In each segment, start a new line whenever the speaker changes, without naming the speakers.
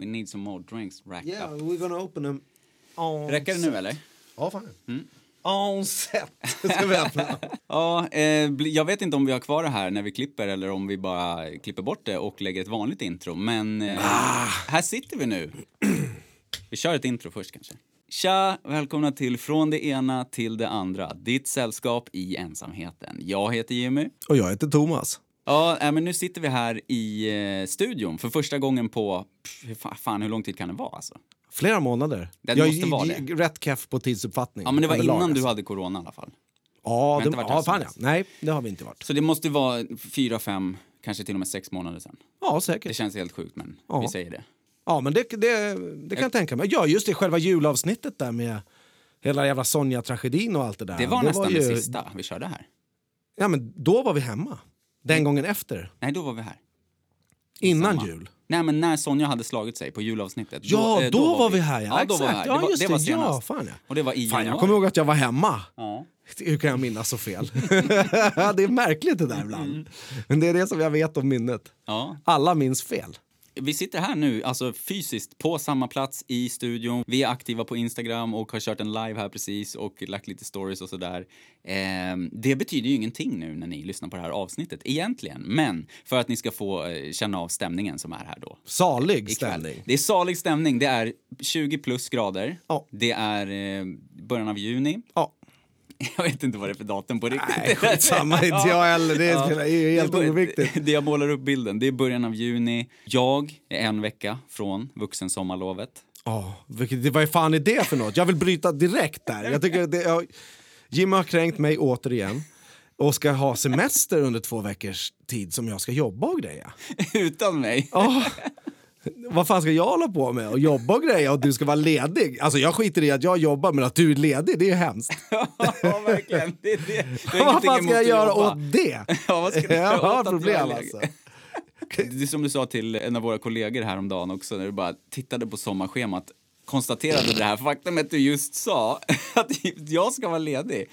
We need some more drinks racked
Yeah,
up.
we're gonna open them on
Räcker det nu eller?
Ja, fan.
Mm.
On set ska vi öppna.
Ja, eh, jag vet inte om vi har kvar det här när vi klipper eller om vi bara klipper bort det och lägger ett vanligt intro. Men eh, här sitter vi nu. Vi kör ett intro först kanske. Tja, välkomna till Från det ena till det andra. Ditt sällskap i ensamheten. Jag heter Jimmy.
Och jag heter Thomas.
Ja, äh, men nu sitter vi här i eh, studion för första gången på... Pff, fan, hur lång tid kan det vara alltså?
Flera månader.
Det
jag
måste vara
är rätt keff på tidsuppfattning.
Ja, men det var innan du
alltså.
hade corona i alla fall.
Ja, det, ja fan ja. Nej, det har vi inte varit.
Så det måste vara fyra, fem, kanske till och med sex månader sedan.
Ja,
Det
säkert.
känns helt sjukt, men
Ja.
vi säger det.
Ja, men det, det, det kan jag tänka mig. Ja, just det, själva julavsnittet där med hela jävla Sonja-tragedin och allt det där.
Det var nästan
ju,
det sista vi körde här.
Ja, men då var vi hemma. Den gången efter.
Nej, då var vi här.
Innan
Samma.
jul.
Nej, men när Sonja hade slagit sig på julavsnittet.
Ja,
eh,
då, var vi här. Ja,
Ja, då
exakt.
var här.
Ja,
det var,
just
det
det.
var
ja, fan ja.
Och det var i
Fan, jag kommer ihåg att jag var hemma.
Ja.
Hur kan jag minnas så fel? det är märkligt det där ibland. Men det är det som jag vet om minnet.
ja.
Alla minns fel.
Vi sitter här nu, alltså fysiskt, på samma plats i studion. Vi är aktiva på Instagram och har kört en live här precis och lagt lite stories och sådär. Ehm, det betyder ju ingenting nu när ni lyssnar på det här avsnittet egentligen. Men för att ni ska få eh, känna av stämningen som är här då.
Salig stämning.
Det är salig stämning. Det är 20 plus grader.
Ja.
Det är eh, början av juni.
Ja.
Jag vet inte vad det är för datum på riktigt.
Nej, skitsamma. Inte jag heller. Det är, är helt oviktigt.
Det jag målar upp bilden, det är början av juni. Jag är en vecka från vuxensommarlovet.
Ja, vilket, det- vad fan är det för något? Jag vill bryta direkt där. Jag tycker det, jag, Jimmy har kränkt mig återigen och ska ha semester under två veckors tid som jag ska jobba och greja.
Utan mig.
Ja. Vad fan ska jag hålla på med? Och jobba och greja och du ska vara ledig? Alltså jag skiter i att jag jobbar men att du är ledig, det är ju hemskt.
ja, verkligen. Det, det. Har
Vad fan ska jag göra
jobba.
åt det?
Ja, vad ska du
Jag har problem alltså.
Det är som du sa till en av våra kollegor häromdagen också, när du bara tittade på sommarschemat, konstaterade det här faktumet du just sa, att jag ska vara ledig.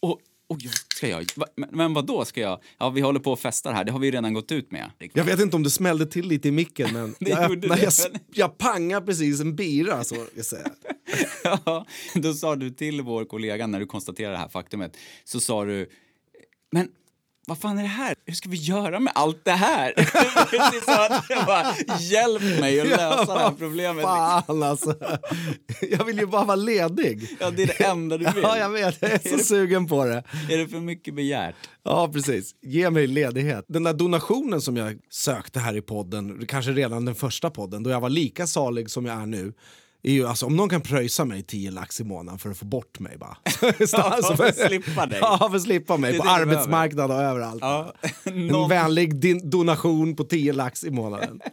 Och, jag, ska jag? Va- Men, vad då ska jag? Ja, vi håller på och festar här, det har vi redan gått ut med.
Jag vet inte om det smällde till lite i micken men jag, jag,
men-
jag pangar precis en bira så jag säga.
Ja, då sa du till vår kollega när du konstaterade det här faktumet, så sa du, men vad fan är det här? Hur ska vi göra med allt det här? Precis att jag bara, hjälp mig att lösa det här problemet.
Fan alltså. Jag vill ju bara vara ledig.
Ja, det är det enda du vill.
Ja, jag vet. Jag är så
det-
sugen på det.
Är det för mycket begärt?
Ja, precis. Ge mig ledighet. Den där donationen som jag sökte här i podden, kanske redan den första podden, då jag var lika salig som jag är nu, är ju alltså om någon kan pröjsa mig 10 lax i månaden för att få bort mig bara.
Ja, för att slippa dig.
Ja, för att slippa mig
Det
på
det du
arbetsmarknad och överallt.
Ja,
En
någon,
vänlig din- donation på 10 lax i månaden.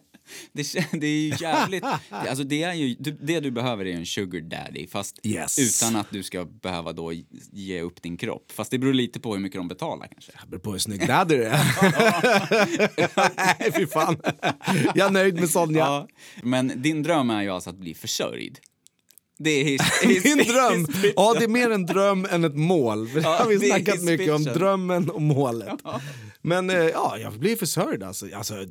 det, det är ju jävligt... Alltså det, är ju, du- det du behöver är en sugar daddy, fast
Yes.
utan att du ska behöva då ge upp din kropp. Fast det beror lite på hur mycket de betalar kanske.
Det beror på hur snygg daddy du är. Nej, fy fan. Jag är nöjd med Sonja.
Ja. Men din dröm är ju alltså att bli försörjd. Det är his, his,
Min dröm?
his-
Ja, det är mer en dröm än ett mål. För det
Ja,
har vi snackat mycket om, drömmen och målet. Men eh, ja, jag blir försörjd alltså. alltså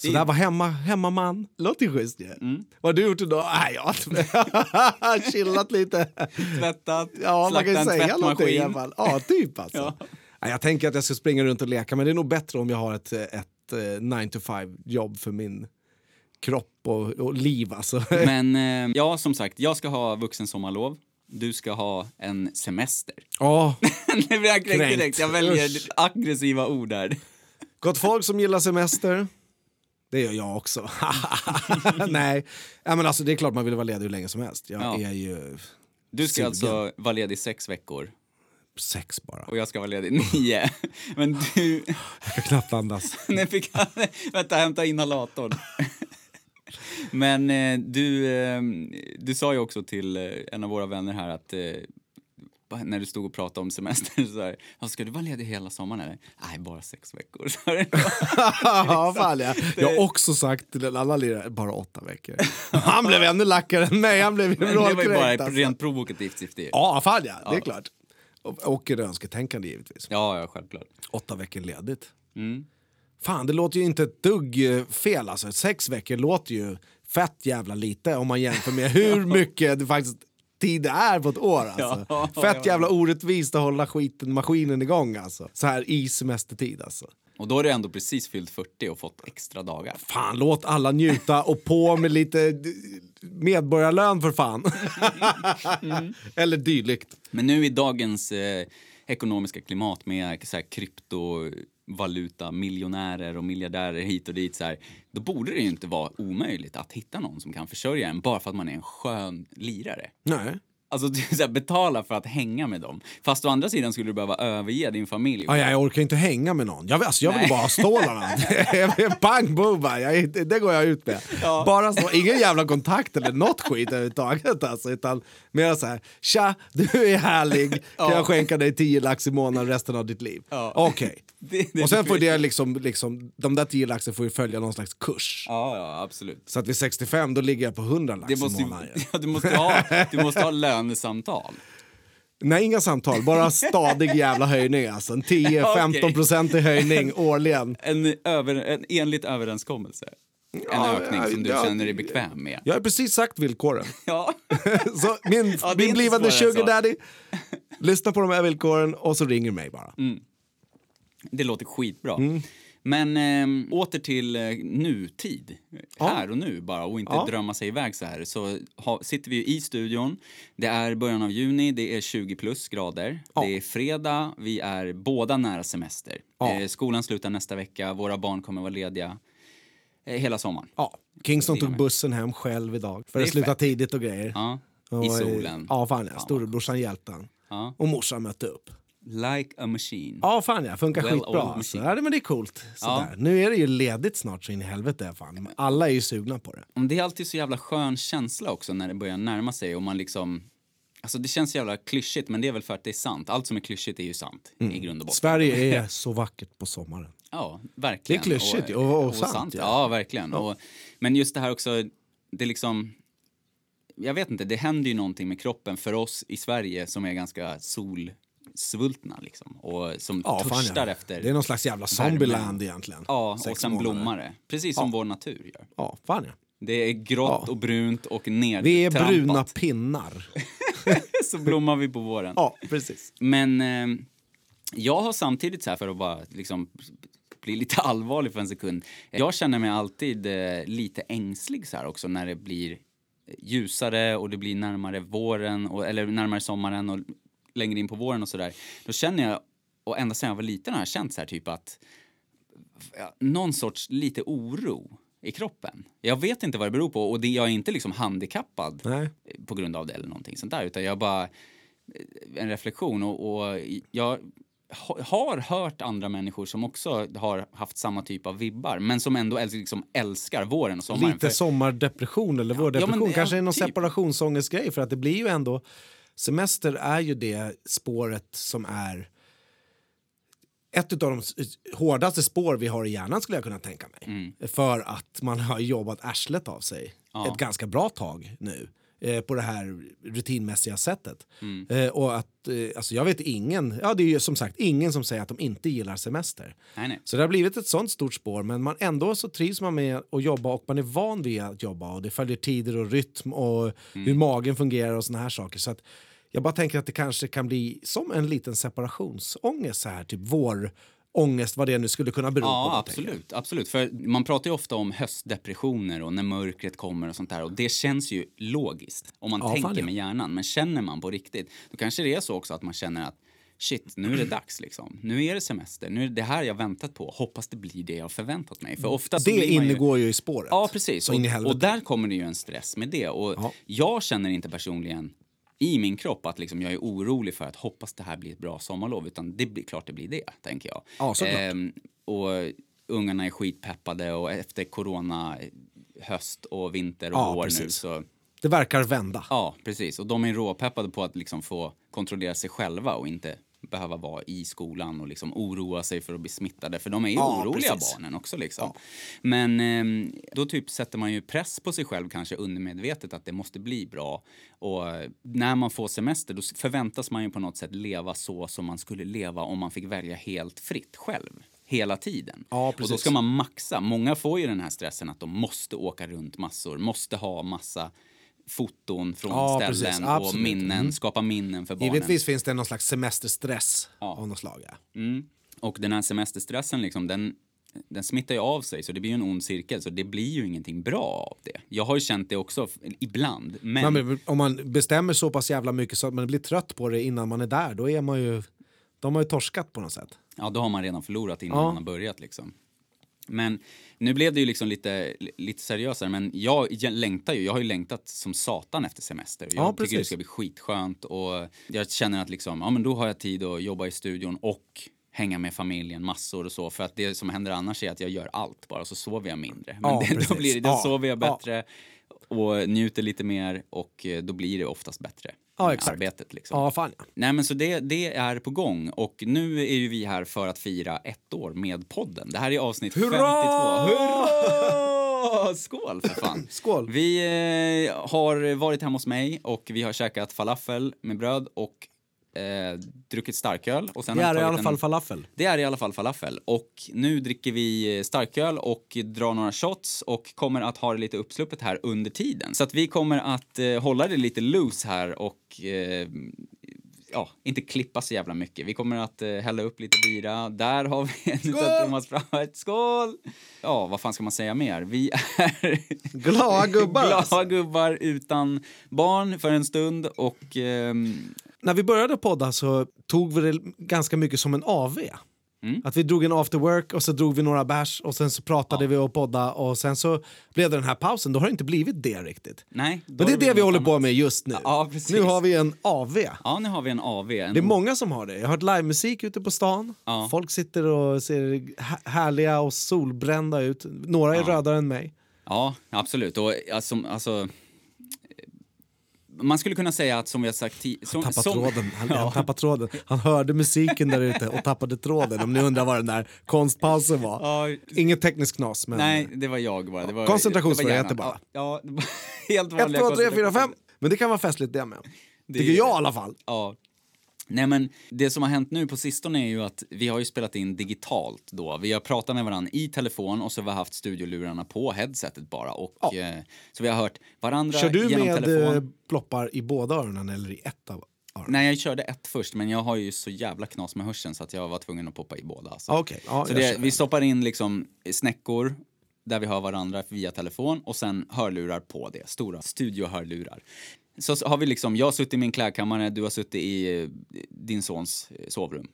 så där var hemma, hemmaman. Låter ju schysst ju.
Mm.
Vad har du gjort idag? Nej, jag har chillat lite.
Tvättat,
Ja, man kan ju säga någonting i alla fall. Ja, typ alltså.
Ja.
Jag tänker att jag ska springa runt och leka, men det är nog bättre om jag har ett, ett 9 to 5 jobb för min kropp och, och liv alltså.
Men eh, ja, som sagt, jag ska ha vuxensommarlov. Du ska ha en semester.
Ja,
blir jag direkt. Jag väljer
Usch.
aggressiva ord där.
Gott folk som gillar semester. Det gör jag också. Nej, ja, men alltså, det är klart man vill vara ledig hur länge som helst. Jag
Ja.
är ju
Du ska
Sugen.
alltså vara ledig sex veckor
sex bara.
och jag ska vara ledig nio. Men du...
Jag kan knappt andas.
Nu fick. Vänta, hämta inhalatorn. Men eh, du, eh, du sa ju också till eh, en av våra vänner här att eh, när du stod och pratade om semester så här, "Ja, ska du vara ledig hela sommaren eller? Nej, bara sex veckor.
ja, fan, ja. Jag har också sagt till annan lirare, bara åtta veckor. Han blev ännu lackare än mig. Han blev
Men det var ju bara
Alltså.
rent provokativt syfte.
Ja, fan ja. Det är klart. Och, och ett önsketänkande givetvis.
Ja, ja, självklart.
Åtta veckor ledigt.
Mm.
Fan, det låter ju inte ett dugg eh, fel alltså. Sex veckor låter ju fett jävla lite om man jämför med hur mycket det faktiskt tid det är på ett år. Alltså.
Ja,
Fett jävla orättvist att hålla skiten, maskinen igång alltså. Så här i semestertid alltså.
Och då har du ändå precis fyllt 40 och fått extra dagar.
Fan, låt alla njuta och på med lite medborgarlön för fan. Eller dylikt.
Men nu i dagens eh, ekonomiska klimat med så här kryptovaluta, miljonärer och miljardärer hit och dit så här, då borde det ju inte vara omöjligt att hitta någon som kan försörja en bara för att man är en skön lirare.
Nej.
Alltså så här, betala för att hänga med dem. Fast å andra sidan skulle du behöva överge din familj.
Ja, jag orkar inte hänga med någon. Jag, vill- alltså, jag vill
Nej.
bara ha stålarna. Pang boom jag, Det går jag ut med.
Ja.
Bara så, ingen jävla kontakt eller något skit överhuvudtaget. Alltså, utan mer så här, tja, du är härlig, kan
Ja.
jag skänka dig 10 lax i månaden resten av ditt liv?
Ja.
Okej.
Det- det-
Och sen får det liksom, liksom, de där 10 laxen får ju följa någon slags kurs.
Ja, ja, absolut.
Så att vid 65 då ligger jag på 100 lax
Det
i
måste, ju,
månaden.
ja, du, måste ha, du måste ha lönesamtal.
Nej, inga samtal. Bara stadig jävla höjning. Alltså. En 10-15 procentig höjning årligen.
En, över, en enligt överenskommelse. En
Ja,
ökning som du
ja,
känner dig bekväm med.
Jag har precis sagt villkoren.
Ja.
så min,
Ja,
min blivande sugar daddy, lyssna på de här villkoren och så ringer mig bara.
Mm. Det låter skitbra.
Mm.
Men eh, åter till eh, nutid. Här och nu bara och inte
Ja.
drömma sig iväg så här. Så ha, sitter vi i studion. Det är början av juni, det är 20 plus grader.
Ja.
Det är fredag, vi är båda nära semester.
Ja.
Eh, skolan slutar nästa vecka, våra barn kommer vara lediga eh, hela sommaren.
Ja. Kingston tog bussen hem själv idag för att sluta
fett.
tidigt och grejer.
Ja, I
eh,
solen.
Ja, fan ja. Storebrorsan hjälpte han.
Ja.
Och morsan mötte upp.
Like a machine.
Ja, fan ja. Funkar
Well
skitbra. Alltså. Ja, men det är coolt. Sådär. Nu är det ju ledigt snart så in i helvete. Fan. Alla är ju sugna på det.
Men Det är alltid så jävla skön känsla också när det börjar närma sig och man liksom... Alltså det känns jävla klyschigt men det är väl för att det är sant. Allt som är klyschigt är ju sant
Mm.
i grund och botten.
Sverige är så vackert på sommaren.
Ja, verkligen.
Det är klyschigt ju, och- och sant, ja.
Ja, verkligen. Och, men just det här också, det är liksom... Jag vet inte, det händer ju någonting med kroppen för oss i Sverige som är ganska solsvultna liksom. Och som
Ja, fan
törstar
ja.
efter...
Det är någon slags jävla zombieland egentligen.
Ja, och
Sex
sen
månader.
blommar det. Precis som vår natur gör.
Ja, fan ja.
Det är grått
Ja.
och brunt och nedtrampat.
Vi är bruna pinnar.
så blommar vi på våren.
Ja, precis.
Men eh, jag har samtidigt så här för att bara liksom bli lite allvarlig för en sekund. Jag känner mig alltid eh, lite ängslig så här också när det blir ljusare och det blir närmare våren och, eller närmare sommaren och längre in på våren och sådär. Då känner jag, och ända sedan jag var liten har jag känt så här typ att ja, någon sorts lite oro i kroppen. Jag vet inte vad det beror på och det, jag är inte liksom handikappad
Nej.
på grund av det eller någonting sånt där utan jag bara en reflektion och, och jag ha- har hört andra människor som också har haft samma typ av vibbar men som ändå äl- liksom älskar våren och sommaren.
Lite
För-
sommardepression eller vårdepression.
ja, men,
Kanske
ja,
är någon
typ.
separationsångestgrej för att det blir ju ändå... Semester är ju det spåret som är ett av de hårdaste spår vi har i hjärnan skulle jag kunna tänka mig. För att man har jobbat arslet av sig
Mm. Ja.
ett ganska bra tag nu. Eh, på det här rutinmässiga sättet.
Mm.
Eh, och att, eh, alltså jag vet ingen, ja det är ju som sagt ingen som säger att de inte gillar semester.
Nej, nej.
Så det har blivit ett sånt stort spår, men man, ändå så trivs man med att jobba och man är van vid att jobba och det följer tider och rytm och hur magen fungerar och såna här saker. Så att jag bara tänker att det kanske kan bli som en liten separationsångest så här, typ vårångest, vad det nu skulle kunna bero på.
Ja,
jag.
absolut, absolut. För man pratar ju ofta om höstdepressioner och när mörkret kommer och sånt där. Och det känns ju logiskt om man
Ja, fan,
tänker
ja.
med hjärnan. Men känner man på riktigt, då kanske det är så också att man känner att shit, nu är det dags liksom. Nu är det semester. Nu är det det här jag väntat på. Hoppas det blir det jag förväntat mig. För ofta
Det
man ju...
ingår ju i spåret.
Ja, precis. Och, och där kommer det ju en stress med det. Och
Ja.
jag känner inte personligen i min kropp att liksom jag är orolig för att hoppas det här blir ett bra sommarlov. Utan det blir klart det blir det, tänker jag.
Ja, såklart.
Ehm, och ungarna är skitpeppade och efter corona, höst och vinter och
Ja,
vår nu
precis.
så...
Det verkar vända.
Ja, precis. Och de är råpeppade på att liksom få kontrollera sig själva och inte behöva vara i skolan och liksom oroa sig för att bli smittade. För de är ju
Ja,
oroliga
precis.
barnen också. Liksom. Men ehm, då typ sätter man ju press på sig själv kanske undermedvetet att det måste bli bra. Och eh, när man får semester då förväntas man ju på något sätt leva så som man skulle leva om man fick välja helt fritt själv. hela tiden.
Ja,
och då ska man maxa. Många får ju den här stressen att de måste åka runt massor, måste ha massa foton från
Ja,
ställen
precis.
och
Absolut.
minnen,
Mm.
skapa minnen för barnen.
Givetvis finns det någon slags semesterstress
Ja.
av något slag. Ja.
Mm. Och den här semesterstressen, liksom, den, den smittar ju av sig, så det blir ju en ond cirkel. Så det blir ju ingenting bra av det. Jag har ju känt det också, ibland. Men,
men om man bestämmer så pass jävla mycket så att man blir trött på det innan man är där, då är man ju... De har ju torskat på något sätt.
ja, då har man redan förlorat innan
Ja.
man har börjat. Liksom. Men nu blev det ju liksom lite, lite seriösare. Men jag, längtar ju. Jag har ju längtat som satan efter semester. Jag
Ja,
tycker det
precis.
ska bli skitskönt. Och jag känner att liksom, ja, men då har jag tid att jobba i studion och hänga med familjen massor och så. För att det som händer annars är att jag gör allt bara så sover jag mindre. Men
Ja,
det, då, blir det, då
Ja,
sover jag
ja.
bättre och njuter lite mer och eh, då blir det oftast bättre.
Ja, exakt.
Arbetet liksom.
Ja, fan ja.
Nej men så det, det är på gång och nu är ju vi här för att fira ett år med podden. Det här är avsnitt
Hurra!
52. Hurra! Skål för fan!
Skål!
Vi eh, har varit hemma hos mig och vi har käkat falafel med bröd och eh, druckit starköl. Och sen
Det är i alla fall
en,
falafel.
det är i alla fall falafel. Och nu dricker vi starköl och drar några shots och kommer att ha det lite uppsluppet här under tiden. Så att vi kommer att eh, hålla det lite loose här och eh, ja, inte klippa så jävla mycket. Vi kommer att eh, hälla upp lite bira. Där har vi en utav Thomas Brauer. Skål! Ja, vad fan ska man säga mer? Vi är
Glada gubbar,
glada
alltså.
gubbar utan barn för en stund och ehm,
När vi började podda så tog vi det ganska mycket som en AV.
Mm.
Att vi drog en after work och så drog vi några bärs och sen så pratade vi och podda och sen så blev det den här pausen. Då har det inte blivit det riktigt.
nej.
Men det är det vi
något
håller på med just nu.
Ja.
Nu har vi en AV.
Ja, nu har vi en AV. En
Det är många som har det. Jag har hört livemusik ute på stan.
Ja.
Folk sitter och ser hä- härliga och solbrända ut. Några är
Ja.
rödare än mig.
Ja, absolut. Och alltså, alltså, man skulle kunna säga att som vi har sagt tidigare...
Tappat tråden. Han, han tappade tråden. Han hörde musiken där ute och tappade tråden. Om ni undrar vad den där konstpausen var.
Ja,
Inget tekniskt knas. Men
nej, det var jag bara. Det var, var
bara.
Ja, ja, helt
1,
vanliga
2, 3, 4, 5.
koncentrations-
Men det kan vara festligt det med.
Det
Tycker jag i alla fall.
Ja. Nej men det som har hänt nu på sistone är ju att vi har ju spelat in digitalt då. Vi har pratat med varandra i telefon och så har vi haft studiolurarna på headsetet bara. Och,
Ja.
eh, så vi har hört varandra
Kör du
genom
med
telefon.
eh, ploppar i båda öronen eller i ett av öronen?
Nej, jag körde ett först, men jag har ju så jävla knas med hörseln så att jag var tvungen att poppa i båda. Alltså.
Ah, Okej, ja,
så det, vi stoppar in liksom snäckor där vi hör varandra via telefon och sen hörlurar på det, stora studiohörlurar. Så har vi liksom, jag har suttit i min klädkammare, du har suttit i eh, din sons eh, sovrum.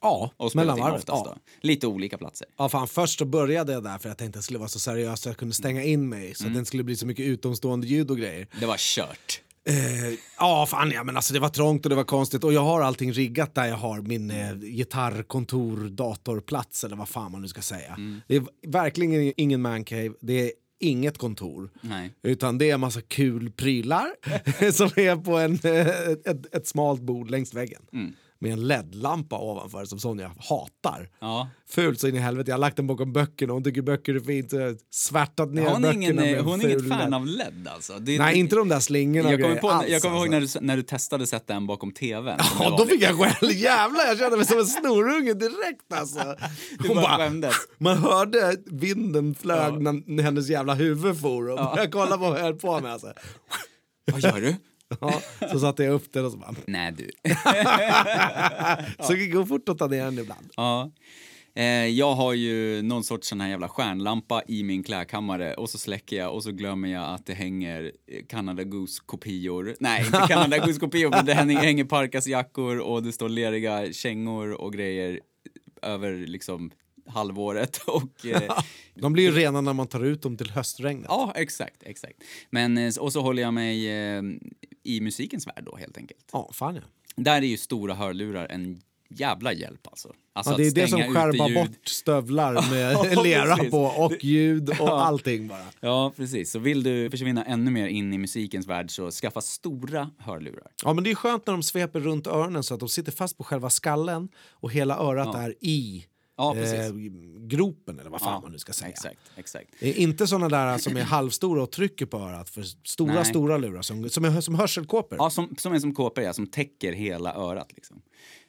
Ja,
Och
mellanvarvet. Ja.
Lite olika platser.
Ja, fan, först så började jag där för jag tänkte att det skulle vara så seriöst så jag kunde stänga in mig så att det inte skulle bli så mycket utomstående ljud och grejer.
Det var kört.
Eh, ja, fan ja, men alltså det var trångt och det var konstigt och jag har allting riggat där jag har min eh, gitarrkontor, datorplats eller vad fan man nu ska säga. Det är verkligen ingen mancave, det är inget kontor.
Nej.
Utan det är en massa kul prylar som är på en, eh, ett, ett smalt bord längs väggen. Med en LED-lampa ovanför som Sonja hatar.
Ja.
Fult så in i helvete. Jag har lagt den bakom böckerna. Hon tycker böcker är fint. Jag har svärtat ner
Hon är
böckerna
ingen,
med
eh, hon är inget fan
LED.
av LED alltså. Det,
Nej, inte de där slingorna
jag kommer, på,
alls,
jag kommer ihåg
alltså.
när du, när du testade sätta en bakom tvn.
Ja, då fick jag skäll. Jävlar, jag kände mig som en snorunge direkt alltså.
Du bara skämdes.
man hörde vinden flög när hennes jävla huvud for och började kolla på vad jag höll på med. Alltså.
Vad gör du?
Ja, så satte jag upp den och så bara...
Nej du.
Så det går fort att ta ner den ibland.
Ja. Eh, jag har ju någon sorts sån här jävla stjärnlampa i min klädkammare och så släcker jag och så glömmer jag att det hänger eh, Canada Goose-kopior. Nej, inte Canada Goose-kopior, men det hänger, hänger Parkas-jackor och det står leriga kängor och grejer över liksom halvåret och eh,
De blir ju rena när man tar ut dem till höstregnet.
ja, exakt, exakt. Men eh, och så håller jag mig eh, i musikens värld då helt enkelt.
Ja, fan ja.
Där är ju stora hörlurar en jävla hjälp alltså. alltså
ja det är det som skärmar bort stövlar med
Ja,
lera
precis.
på och ljud och allting bara.
Ja, precis. Så vill du försvinna ännu mer in i musikens värld så skaffa stora hörlurar.
Ja, men det är skönt när de sveper runt öronen så att de sitter fast på själva skallen och hela örat
Ja.
är i
Ja,
eh, gropen eller vad fan
Ja,
man nu ska säga.
Exakt, exakt.
Det är inte såna där som är halvstora och trycker på örat för stora,
Nej.
stora lurar som, som är som hörselkåpor.
Ja, som, som är som kåpor, ja, som täcker hela örat. Liksom.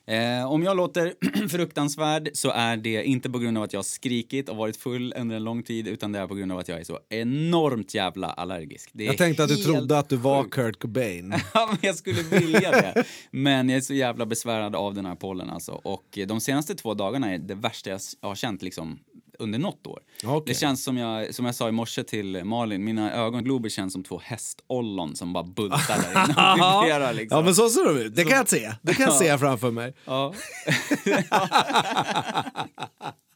Eh, om jag låter fruktansvärd så är det inte på grund av att jag har skrikit och varit full under en lång tid utan det är på grund av att jag är så enormt jävla allergisk. Det
Jag tänkte att du trodde att du var
sjukt.
Kurt Cobain.
Ja, men jag skulle vilja det. Men jag är så jävla besvärad av den här pollen alltså. Och de senaste två dagarna är det värsta jag har känt liksom under något år.
Okej.
Det känns som jag, som jag sa i morse till Malin, mina ögonglober känns som två hästollon som bara bultar där inne liksom.
Ja men så ser de ut, det kan jag se. Det kan jag se framför mig.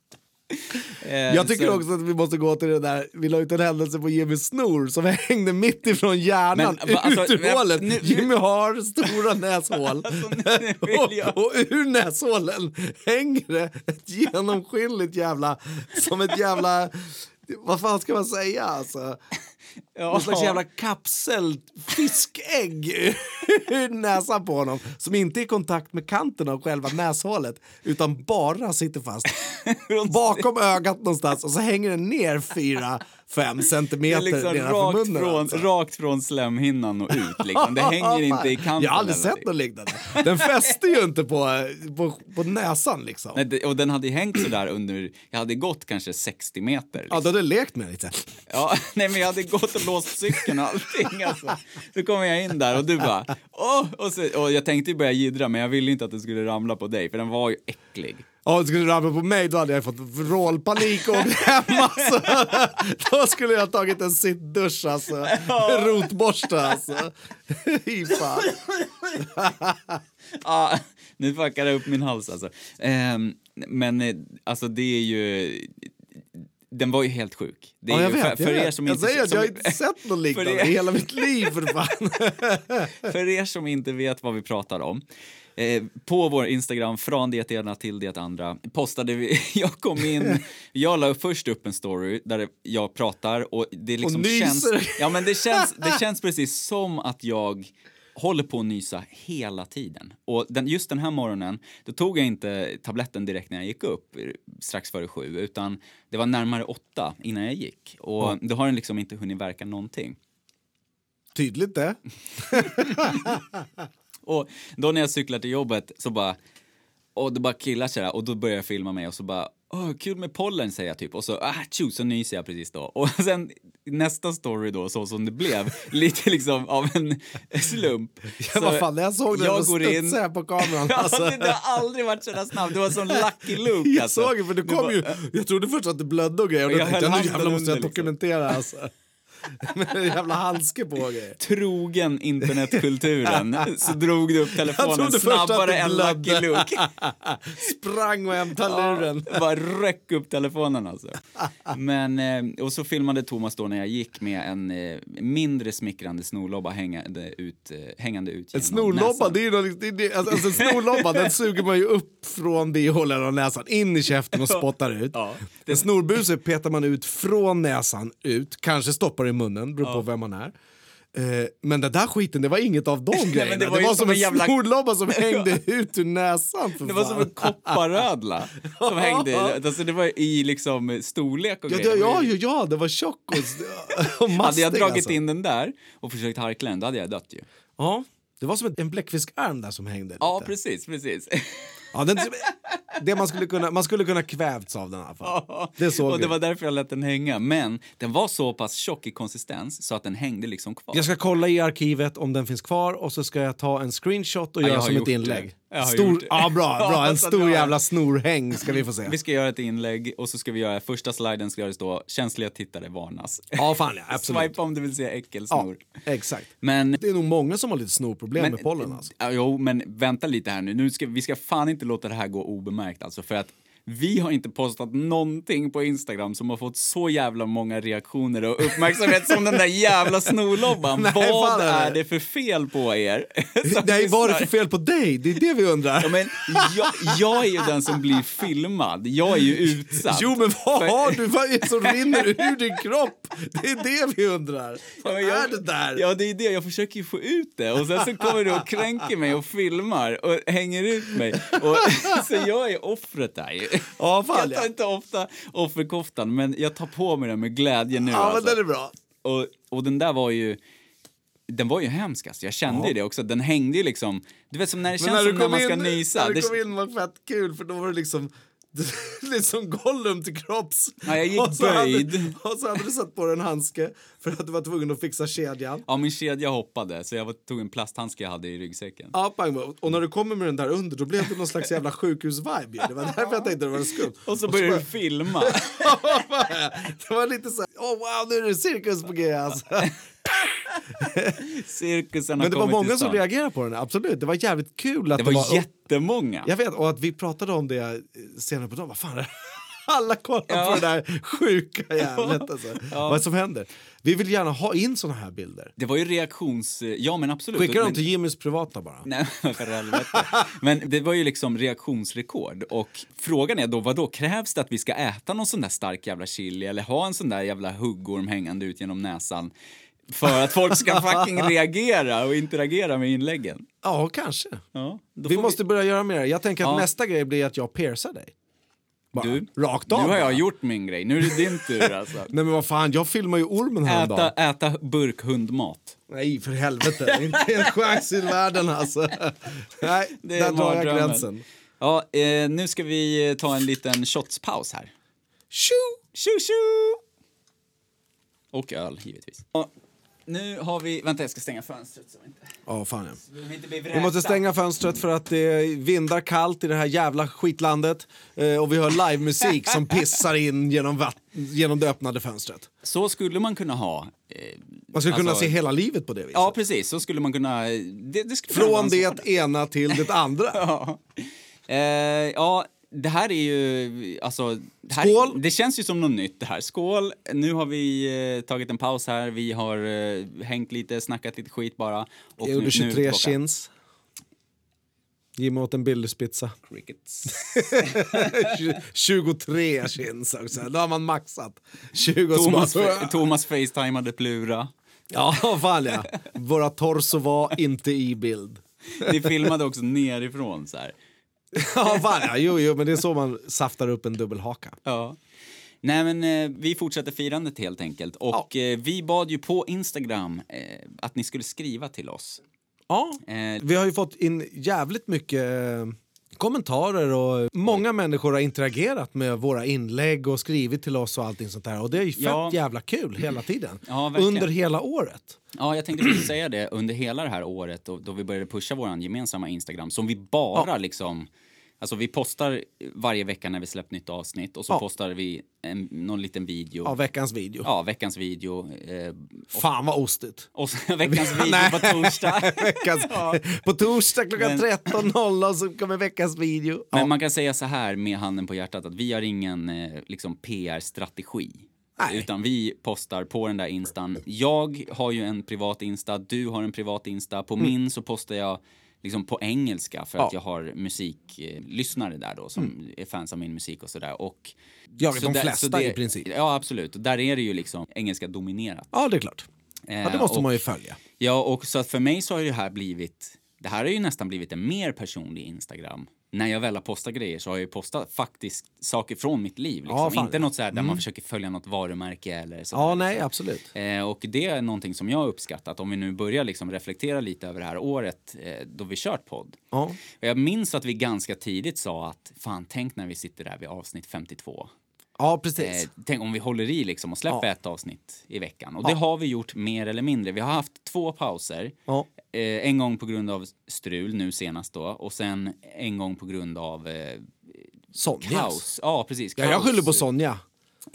Eh,
Jag tycker
så-
också att vi måste gå till det där, vi la ut en händelse på Jimmy Snor som hängde mitt ifrån hjärnan,
Men, alltså,
ut ur hålet.
nu- nu-
Jimmy har stora näshål.
Alltså, nu jag-
och, och ur näshålen hänger det ett genomskinligt jävla, som ett jävla, vad fan ska man säga alltså?
Ja.
Någon slags jävla kapsel fiskägg ur näsan på honom som inte är i kontakt med kanten av själva näshålet utan bara sitter fast bakom ögat någonstans och så hänger den ner 4-5
Det
centimeter
är liksom
nedanför
rakt,
munnen.
från,
alltså.
rakt från slemhinnan och ut. Liksom. Det hänger inte i kanten.
Jag har aldrig sett något liknande. Den fäster ju inte på, på, på näsan liksom.
Nej, det- och den hade hängt så där under, jag hade gått kanske 60 meter.
Ja,
Liksom.
du hade lekt med det lite.
Ja, nej men jag hade gått och låst cykeln och allting alltså. Så kommer jag in där och du bara, åh! Och, så, och jag tänkte ju börja jiddra men jag ville inte att den skulle ramla på dig för den var ju äcklig.
Ja, skulle du ramla på mig då hade jag fått vrålpanik och åkt hem alltså. Då skulle jag ha tagit en sittdusch alltså. Rotborste alltså. Fy fan.
Ah, nu fuckar det upp min hals alltså. Ehm, men eh, alltså det är ju, den var ju helt sjuk. Det är
Ja, jag
ju,
vet.
för,
jag,
för er
vet.
som
jag
inte,
säger att jag har inte sett något liknande i hela mitt liv för fan.
för er som inte vet vad vi pratar om. Eh, på vår Instagram, från det ena till det andra, postade vi, jag kom in, jag la först upp en story där jag pratar och det liksom
Och
känns, ja men det känns, det känns precis som att jag håller på att nysa hela tiden. Och den, just den här morgonen, då tog jag inte tabletten direkt när jag gick upp, strax före sju, utan det var närmare åtta innan jag gick. Och då har den liksom inte hunnit verka någonting.
Tydligt det.
Och då när jag cyklar till jobbet så bara, och det bara killar sig där och då börjar jag filma mig och så bara, åh kul med pollen säger jag typ och så, ah tjo, så nyser jag precis då. Och sen nästa story då, så som det blev, lite liksom av en slump.
Ja, vad fan, när jag såg det
jag
jag
går in-
studsade jag på kameran.
Ja,
Alltså.
det, det har aldrig varit så där snabbt, det var sån lucky
Jag
alltså.
såg det, för det kom ju, jag trodde först att det blödde och grejer. Och
Jag
tänkte jag, nu jävlar måste jag
liksom.
dokumentera alltså. Med en jävla handske på grejer.
Trogen internetkulturen så drog du upp telefonen snabbare
det
än. Lucky Luke.
Sprang och hämtade luren.
Bara röck upp telefonen alltså. Men, eh, och så filmade Thomas då när jag gick med en eh, mindre smickrande snorlobba hängande ut, eh, hängande ut
En snorlobba, det är något, det, det, alltså, alltså, snorlobba den suger man ju upp från bihålan av näsan, in i käften och spottar ut.
Ja.
En snorbuse petar man ut från näsan ut, kanske stoppar i munnen, beror på vem man är. Eh, men den där skiten, det var inget av de grejerna.
men
det
det
var,
var ju
som en
jävla-
snorlobba som hängde ut ur näsan.
Det var
fan.
som en kopparödla som hängde, alltså det var i liksom storlek och
Ja, det,
grejer.
ja, ja, ja, det var tjock och, och mastig.
Hade jag dragit
alltså.
in den där och försökt harkla den, då hade jag dött ju.
Ja, det var som en bläckfiskarm där som hängde.
Ja,
lite.
precis, precis.
Ja, den, det man, skulle kunna, man skulle kunna kvävts av den i alla fall. Det såg
och det
vi.
var därför jag lät den hänga. Men den var så pass tjock i konsistens så att den hängde liksom kvar.
Jag ska kolla i arkivet om den finns kvar och så ska jag ta en screenshot och
Ja,
göra som ett
gjort det.
Stor, ja, bra, bra.
Ja,
En stor jävla snorhäng ska vi få se.
Vi ska göra ett inlägg och så ska vi göra första sliden ska det stå känsliga tittare varnas.
Ja, fan ja, absolut.
Swipa om du vill se
Ja,
äckelsnor.
exakt.
Men,
Det är nog många som har lite snorproblem med pollen alltså.
ja, jo, men vänta lite här nu. nu ska, vi ska fan inte låta det här gå obemärkt alltså för att vi har inte postat någonting på Instagram som har fått så jävla många reaktioner och uppmärksamhet som den där jävla snorlobban.
Nej,
Vad
är det?
för fel på er?
Nej, vad är det för fel på dig? Det är det vi undrar.
Ja, men jag, jag är ju den som blir filmad. Jag är ju utsatt.
Jo, men vad
För-
har du? Vad är det som rinner ur din kropp? Det är det vi undrar. Vad
Ja, jag-
är det där?
Ja, det är det. Jag försöker ju få ut det. Och sen så kommer du och kränker mig och filmar och hänger ut mig. Och, så jag är offret där ju.
Ja, fan,
Jag tar inte ofta offerkoftan, men jag tar på mig den med glädje nu.
Ja, men
alltså.
den är bra.
och, och den där var ju... den var ju hemsk alltså. Jag kände
Ja.
ju det också. Den hängde ju liksom, du vet som när det
Men
känns
när
som när man ska
in,
nysa.
när du
Det-
kom in var det fett kul för då var det liksom liksom Gollum till kropps.
Ja, jag gick
och så
böjd.
Hade, och så hade du satt på dig en handske för att du var tvungen att fixa kedjan.
Ja, min kedja hoppade så jag var, tog en plasthandske jag hade i ryggsäcken.
Ja, pang, och när du kommer med den där under då blev det någon slags jävla sjukhus-vibe. ju. Det var därför jag tänkte det var skumt.
Och så började du filma.
det var lite så här, oh wow nu är det cirkus på G alltså.
Cirkusen har
Men det var många som reagerade på den, absolut. Det var jävligt kul att
Det var, jättemånga.
Jag vet, och att vi pratade om det senare på dagen. Vad fan är det? Alla kollar
Ja.
på det där sjuka jävlet alltså.
Ja.
Vad som händer. Vi vill gärna ha in såna här bilder.
Det var ju reaktions... Ja, men absolut.
Skicka dem
Men-
till Jimmys privata bara.
Nej, för helvete. Men det var ju liksom reaktionsrekord. Och frågan är då, vad då krävs det att vi ska äta någon sån där stark jävla chili eller ha en sån där jävla huggorm hängande ut genom näsan för att folk ska fucking reagera och interagera med inläggen?
Ja, kanske.
Ja,
Vi måste börja göra mer. Jag tänker att
Ja.
nästa grej blir att jag piercar dig. Bara.
Du,
Rakt
nu
av.
har
bara.
jag gjort min grej. Nu är det din tur alltså.
Nej men vad fan, jag filmar ju ormen
Äta,
häromdagen.
äta burkhundmat.
Nej för helvete, inte en chans i världen alltså. Nej,
Det är
där drar jag gränsen.
Ja, eh, nu ska vi eh, ta en liten shotspaus här.
Tjo!
Tjo tjo! Och öl, givetvis. Nu har vi... Vänta, jag ska stänga fönstret så inte...
Ja, fan ja.
så vi inte
Vi måste stänga fönstret för att det vindar kallt i det här jävla skitlandet. Eh, och vi hör livemusik som pissar in genom, vatt- genom det öppnade fönstret.
Så skulle man kunna ha. Eh,
Man skulle kunna
Alltså-
se hela livet på det viset.
ja, precis. Så skulle man kunna... Det, det skulle kunna
Från det ena till det andra.
Ja. Eh, ja, det här är ju... Alltså, det, här,
Skål!
det känns ju som något nytt det här. Skål! Nu har vi eh, tagit en paus här. Vi har eh, hängt lite, snackat lite skit bara. Och
Jag
nu-
gjorde
nu är vi
23
tillbaka.
chins. Jimmy åt en Billys-pizza.
Crickets.
23 chins också. Då har man maxat. 20
Thomas,
smak.
Thomas facetimade Plura.
Ja, fan ja. Våra torso var inte i bild.
Vi filmade också nerifrån så här.
Ja, ja. Jo, jo, men det är så man saftar upp en dubbelhaka.
Ja. Nej men eh, vi fortsätter firandet helt enkelt. Och eh, vi bad ju på Instagram eh, att ni skulle skriva till oss.
Ja.
Eh,
Vi har ju fått in jävligt mycket eh, kommentarer och många människor har interagerat med våra inlägg och skrivit till oss och allting sånt där. Och det är ju fett
Ja.
jävla kul hela tiden.
Ja.
Under hela året.
Ja, jag tänkte precis säga det. Under hela det här året då, då vi började pusha vår gemensamma Instagram som vi bara liksom... Alltså vi postar varje vecka när vi släpper nytt avsnitt och så
Ja.
postar vi en, någon liten video.
Av veckans video.
Ja, veckans video. Eh,
Fan vad ostigt.
och veckans video på torsdag.
veckans, På torsdag klockan
Men-
13.00 så kommer veckans video. Ja.
Men man kan säga så här med handen på hjärtat att vi har ingen eh, liksom PR-strategi.
Nej.
Utan vi postar på den där instan. Jag har ju en privat insta, du har en privat insta. På min så postar jag liksom på engelska för att
Mm. Ja.
jag har musiklyssnare där då som är fans av min musik och sådär. Och
Ja,
så
de
där-
flesta
så det-
i princip.
Ja, absolut. Och där är det ju liksom engelska dominerat.
Ja, det är klart. Ja, det måste
och,
man ju följa.
Ja, och så att för mig så har det här blivit... Det här har ju nästan blivit en mer personlig Instagram. När jag väl har postat grejer så har jag ju postat faktiskt saker från mitt liv. Liksom.
Ja,
Inte.
Mm.
något så där man försöker följa något varumärke eller så.
Ja, nej, absolut.
Eh, och det är någonting som jag har uppskattat. Om vi nu börjar liksom reflektera lite över det här året eh, då vi kört podd.
Ja.
Jag minns att vi ganska tidigt sa att fan, tänk när vi sitter där vid avsnitt 52.
Ja, precis.
Eh, tänk om vi håller i liksom och släpper
Ja.
ett avsnitt i veckan. Och det har vi gjort mer eller mindre. Vi har haft två pauser.
Ja.
Eh, en gång på grund av strul nu senast då och sen en gång på grund av eh,
Sonja.
kaos. Ja, precis.
Ja, jag
kaos.
skyller på Sonja.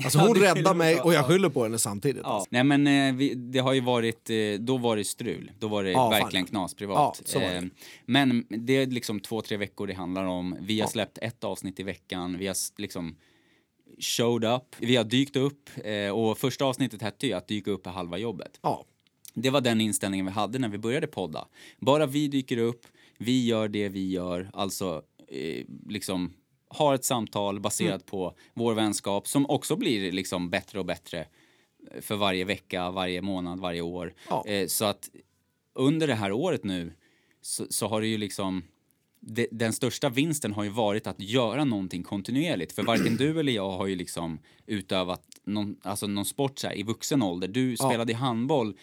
Alltså
Ja,
hon räddar mig och jag skyller på henne samtidigt.
Ja.
Alltså.
Nej men eh, vi, det har ju varit, eh, då var det strul. Då var det
Ja, fan,
verkligen
ja.
knas privat.
Ja, det.
Eh, men det är liksom två, tre veckor det handlar om. Vi har släppt ett avsnitt i veckan. Vi har liksom showed up. Vi har dykt upp. Eh, och första avsnittet hette ju att dyka upp är halva jobbet.
Ja.
Det var den inställningen vi hade när vi började podda. Bara vi dyker upp, vi gör det vi gör, alltså eh, liksom har ett samtal baserat
Mm.
på vår vänskap som också blir liksom bättre och bättre eh, för varje vecka, varje månad, varje år.
Ja.
Så att under det här året nu så, så har det ju liksom det, den största vinsten har ju varit att göra någonting kontinuerligt. För varken du eller jag har ju liksom utövat någon, alltså någon sport så här, i vuxen ålder. Du spelade i handboll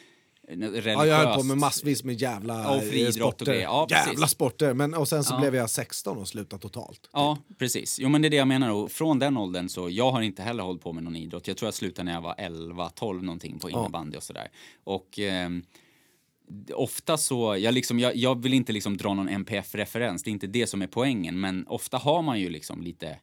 religiöst.
Ja, jag höll på med massvis med jävla
Och
eh,
och
sporter.
grejer. Ja,
jävla sporter. Men, och sen så
Ja.
blev jag 16 och slutade totalt.
Ja, precis. Jo, men det är det jag menar. Och från den åldern så, jag har inte heller hållit på med någon idrott. Jag tror jag slutade när jag var 11, 12 någonting på innebandy och sådär. Och ehm, ofta så, jag, liksom, jag, jag vill inte liksom dra någon NPF-referens, det är inte det som är poängen, men ofta har man ju liksom lite,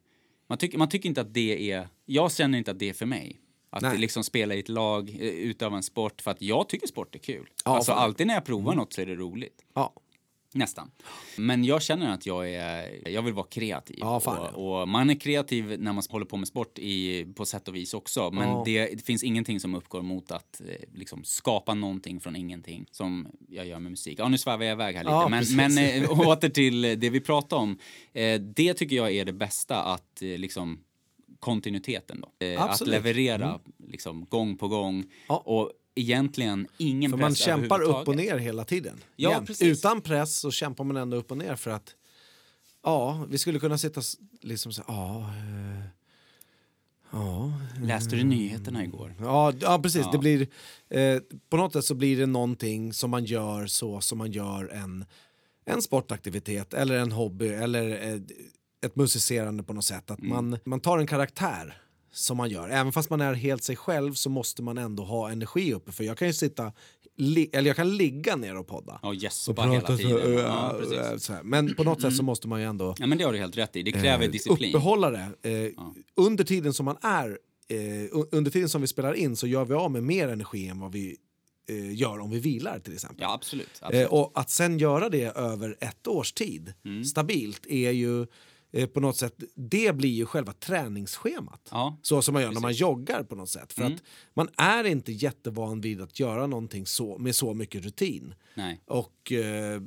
man tycker, man tycker inte att det är, jag känner inte att det är för mig. Att
Nej.
liksom spela i ett lag, eh, utöva en sport, för att jag tycker sport är kul.
Ja,
alltså.
Mm.
alltid när jag provar något så är det roligt.
Ja.
Nästan. Men jag känner att jag är, jag vill vara kreativ.
Ja,
och, och man är kreativ när man håller på med sport i, på sätt och vis också. Men
Ja.
det, det finns ingenting som uppgår mot att eh, liksom skapa någonting från ingenting som jag gör med musik. Ja, nu svävar jag iväg här lite.
Ja,
men men eh, åter till det vi pratade om. Eh, det tycker jag är det bästa att liksom kontinuiteten då. Eh, att
Absolut.
leverera liksom gång på gång. Och egentligen ingen
För
press
man kämpar upp och ner hela tiden.
Ja.
Utan press så kämpar man ändå upp och ner för att ja, vi skulle kunna sitta liksom så ja, eh, ja,
Läste du nyheterna igår?
ja, ja precis.
Ja.
Det blir, eh, på något sätt så blir det någonting som man gör så som man gör en, en sportaktivitet eller en hobby eller eh, ett musicerande på något sätt. Att man, man tar en karaktär som man gör. Även fast man är helt sig själv så måste man ändå ha energi uppe. För jag kan ju sitta, eller jag kan ligga ner och podda.
Ja,
och
gäspa hela
prata så,
tiden.
äh,
Ja. Mm.
så här. Men på något sätt så måste man ju ändå
Ja, men det har du helt rätt i. Det kräver
eh,
disciplin.
uppehålla det. Eh, Under tiden som man är, eh, under tiden som vi spelar in så gör vi av med mer energi än vad vi eh, gör om vi vilar till exempel.
Ja, absolut.
Eh,
absolut.
och att sen göra det över ett års tid
Mm.
stabilt är ju eh, på något sätt, det blir ju själva träningsschemat.
Ja,
Så som man gör när man joggar på något sätt. För
Mm.
att man är inte jättevan vid att göra någonting så, med så mycket rutin.
nej.
Och eh,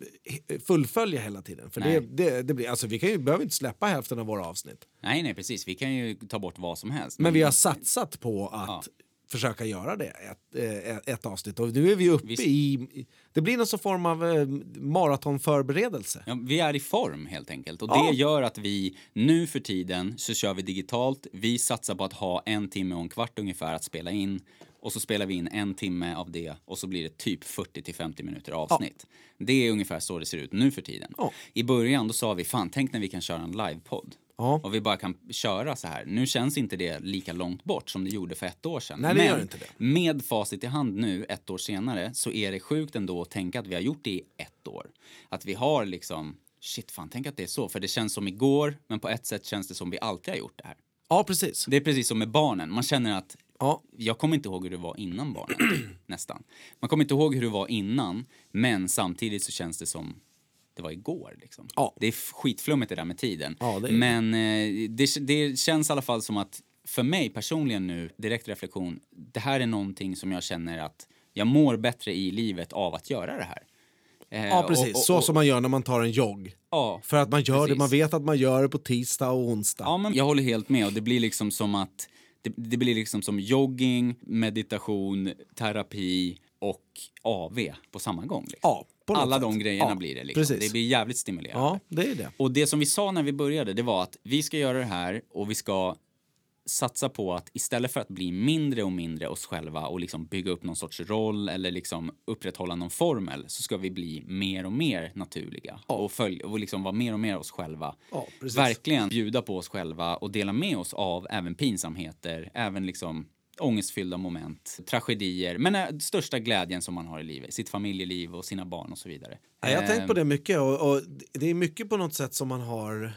fullfölja hela tiden. För det, det, det blir, alltså vi kan ju, behöver inte släppa hälften av våra avsnitt.
nej, nej, precis. Vi kan ju ta bort vad som helst.
Men vi har satsat på att
Ja.
Försöka göra det ett, eh, ett avsnitt. Och nu är vi uppe
Visst.
i... Det blir någon form av eh, maratonförberedelse.
Ja, vi är i form helt enkelt och
Ja.
det gör att vi nu för tiden så kör vi digitalt. Vi satsar på att ha en timme och en kvart ungefär att spela in och så spelar vi in en timme av det och så blir det typ 40 till 50 minuter avsnitt. Det är ungefär så det ser ut nu för tiden.
Ja.
I början då sa vi fan tänk när vi kan köra en livepodd.
Ja.
Och vi bara kan köra så här. Nu känns inte det lika långt bort som det gjorde för ett år sedan.
Nej, det
Men
gör inte det.
med facit i hand nu, ett år senare, så är det sjukt ändå att tänka att vi har gjort det i ett år. Att vi har liksom, shit fan, tänk att det är så. För det känns som igår, men på ett sätt känns det som vi alltid har gjort det här.
Ja, precis.
Det är precis som med barnen. Man känner att
Ja.
jag kommer inte ihåg hur det var innan barnen. nästan. Man kommer inte ihåg hur det var innan, men samtidigt så känns det som det var igår. Liksom.
Ja.
Det är skitflummigt det där med tiden.
Ja, det det.
men eh, det, det känns i alla fall som att för mig personligen nu, direkt reflektion, det här är någonting som jag känner att jag mår bättre i livet av att göra det här. Eh,
Ja, precis.
och- och-
så
och-
som man gör när man tar en jogg.
Ja,
För att man gör det,
Precis.
man vet att man gör det på tisdag och onsdag.
Ja, men jag håller helt med. Och det blir liksom som att det, det blir liksom som jogging, meditation, terapi och AV på samma gång. Liksom.
Ja,
Alla de grejerna
Ja,
blir det. Liksom.
precis.
Det blir jävligt stimulerande.
Ja, det är det.
Och det som vi sa när vi började, det var att vi ska göra det här och vi ska satsa på att istället för att bli mindre och mindre oss själva och liksom bygga upp någon sorts roll eller liksom upprätthålla någon formel så ska vi bli mer och mer naturliga och, följ, och liksom vara mer och mer oss själva.
Ja.
Verkligen bjuda på oss själva och dela med oss av även pinsamheter, även liksom ångestfyllda moment, tragedier, men äh, största glädjen som man har i livet, sitt familjeliv och sina barn och så vidare.
Ja, jag har tänkt
Eh,
på det mycket och, och det är mycket på något sätt som man har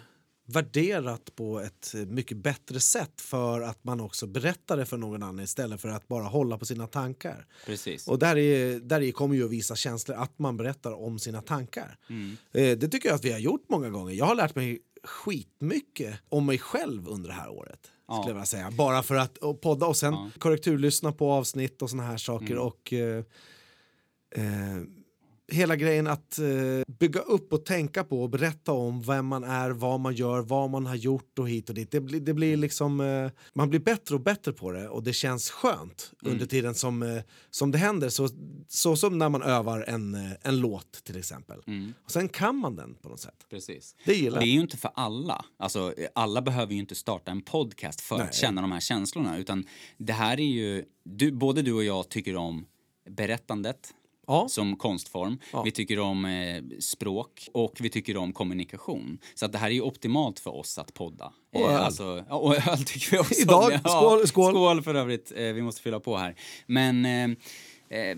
värderat på ett mycket bättre sätt för att man också berättar det för någon annan istället för att bara hålla på sina tankar.
Precis.
Och där, är, där är kommer ju att visa känslor att man berättar om sina tankar. Eh, det tycker jag att vi har gjort många gånger. Jag har lärt mig skitmycket om mig själv under det här året.
Ja.
Skulle jag säga. Bara för att och podda och sen
Ja.
korrekturlyssna på avsnitt och såna här saker. Och eh, eh, hela grejen att eh, bygga upp och tänka på och berätta om vem man är, vad man gör, vad man har gjort och hit och dit. Det, blir- det blir liksom, eh, man blir bättre och bättre på det och det känns skönt under tiden som, eh, som det händer. Så, så som när man övar en, eh, en låt till exempel. Och sen kan man den på något sätt.
Precis.
Det gillar
Det är ju inte för alla. Alltså, alla behöver ju inte starta en podcast för
Nej.
att känna de här känslorna. Utan det här är ju, du, både du och jag tycker om berättandet,
Ja.
som konstform.
Ja.
Vi tycker om eh, språk och vi tycker om kommunikation. Så att det här är ju optimalt för oss att podda.
Och öl.
alltså, ja, och öl tycker vi också.
Idag.
om.
Skål, skål.
Skål för övrigt. Eh, vi måste fylla på här. Men eh, Eh,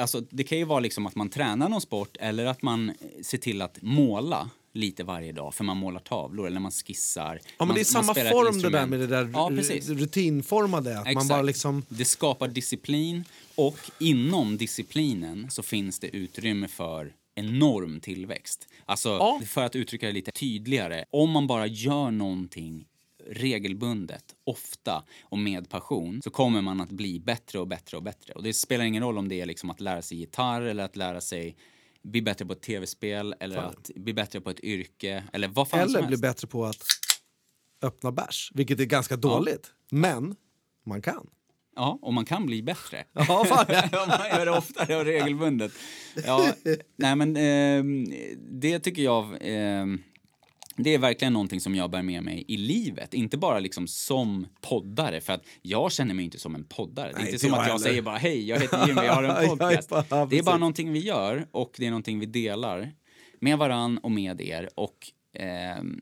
alltså, det kan ju vara liksom att man tränar någon sport eller att man ser till att måla lite varje dag för man målar tavlor eller man skissar.
Ja, men
man,
det är samma form det där med det där
Ja,
rutinformade. Att man bara liksom...
Det skapar disciplin och inom disciplinen så finns det utrymme för enorm tillväxt. Alltså,
Ja.
för att uttrycka det lite tydligare, om man bara gör någonting regelbundet, ofta och med passion så kommer man att bli bättre och bättre och bättre. Och det spelar ingen roll om det är liksom att lära sig gitarr eller att lära sig bli bättre på ett tv-spel eller att bli bättre på ett yrke eller vad fan
Eller bli bättre på att öppna bärs, vilket är ganska dåligt. Men man kan.
Ja, och man kan bli bättre.
Ja, fan.
Om man gör det oftare och regelbundet. Ja, nej men eh, det tycker jag... Eh, det är verkligen någonting som jag bär med mig i livet. Inte bara liksom som poddare, för att jag känner mig inte som en poddare. Det är
Nej,
inte
inte
som
jag
att jag
heller.
säger bara hej, jag heter Jimmy, jag har en podcast. det är bara någonting vi gör och det är någonting vi delar med varann och med er. Och, ehm,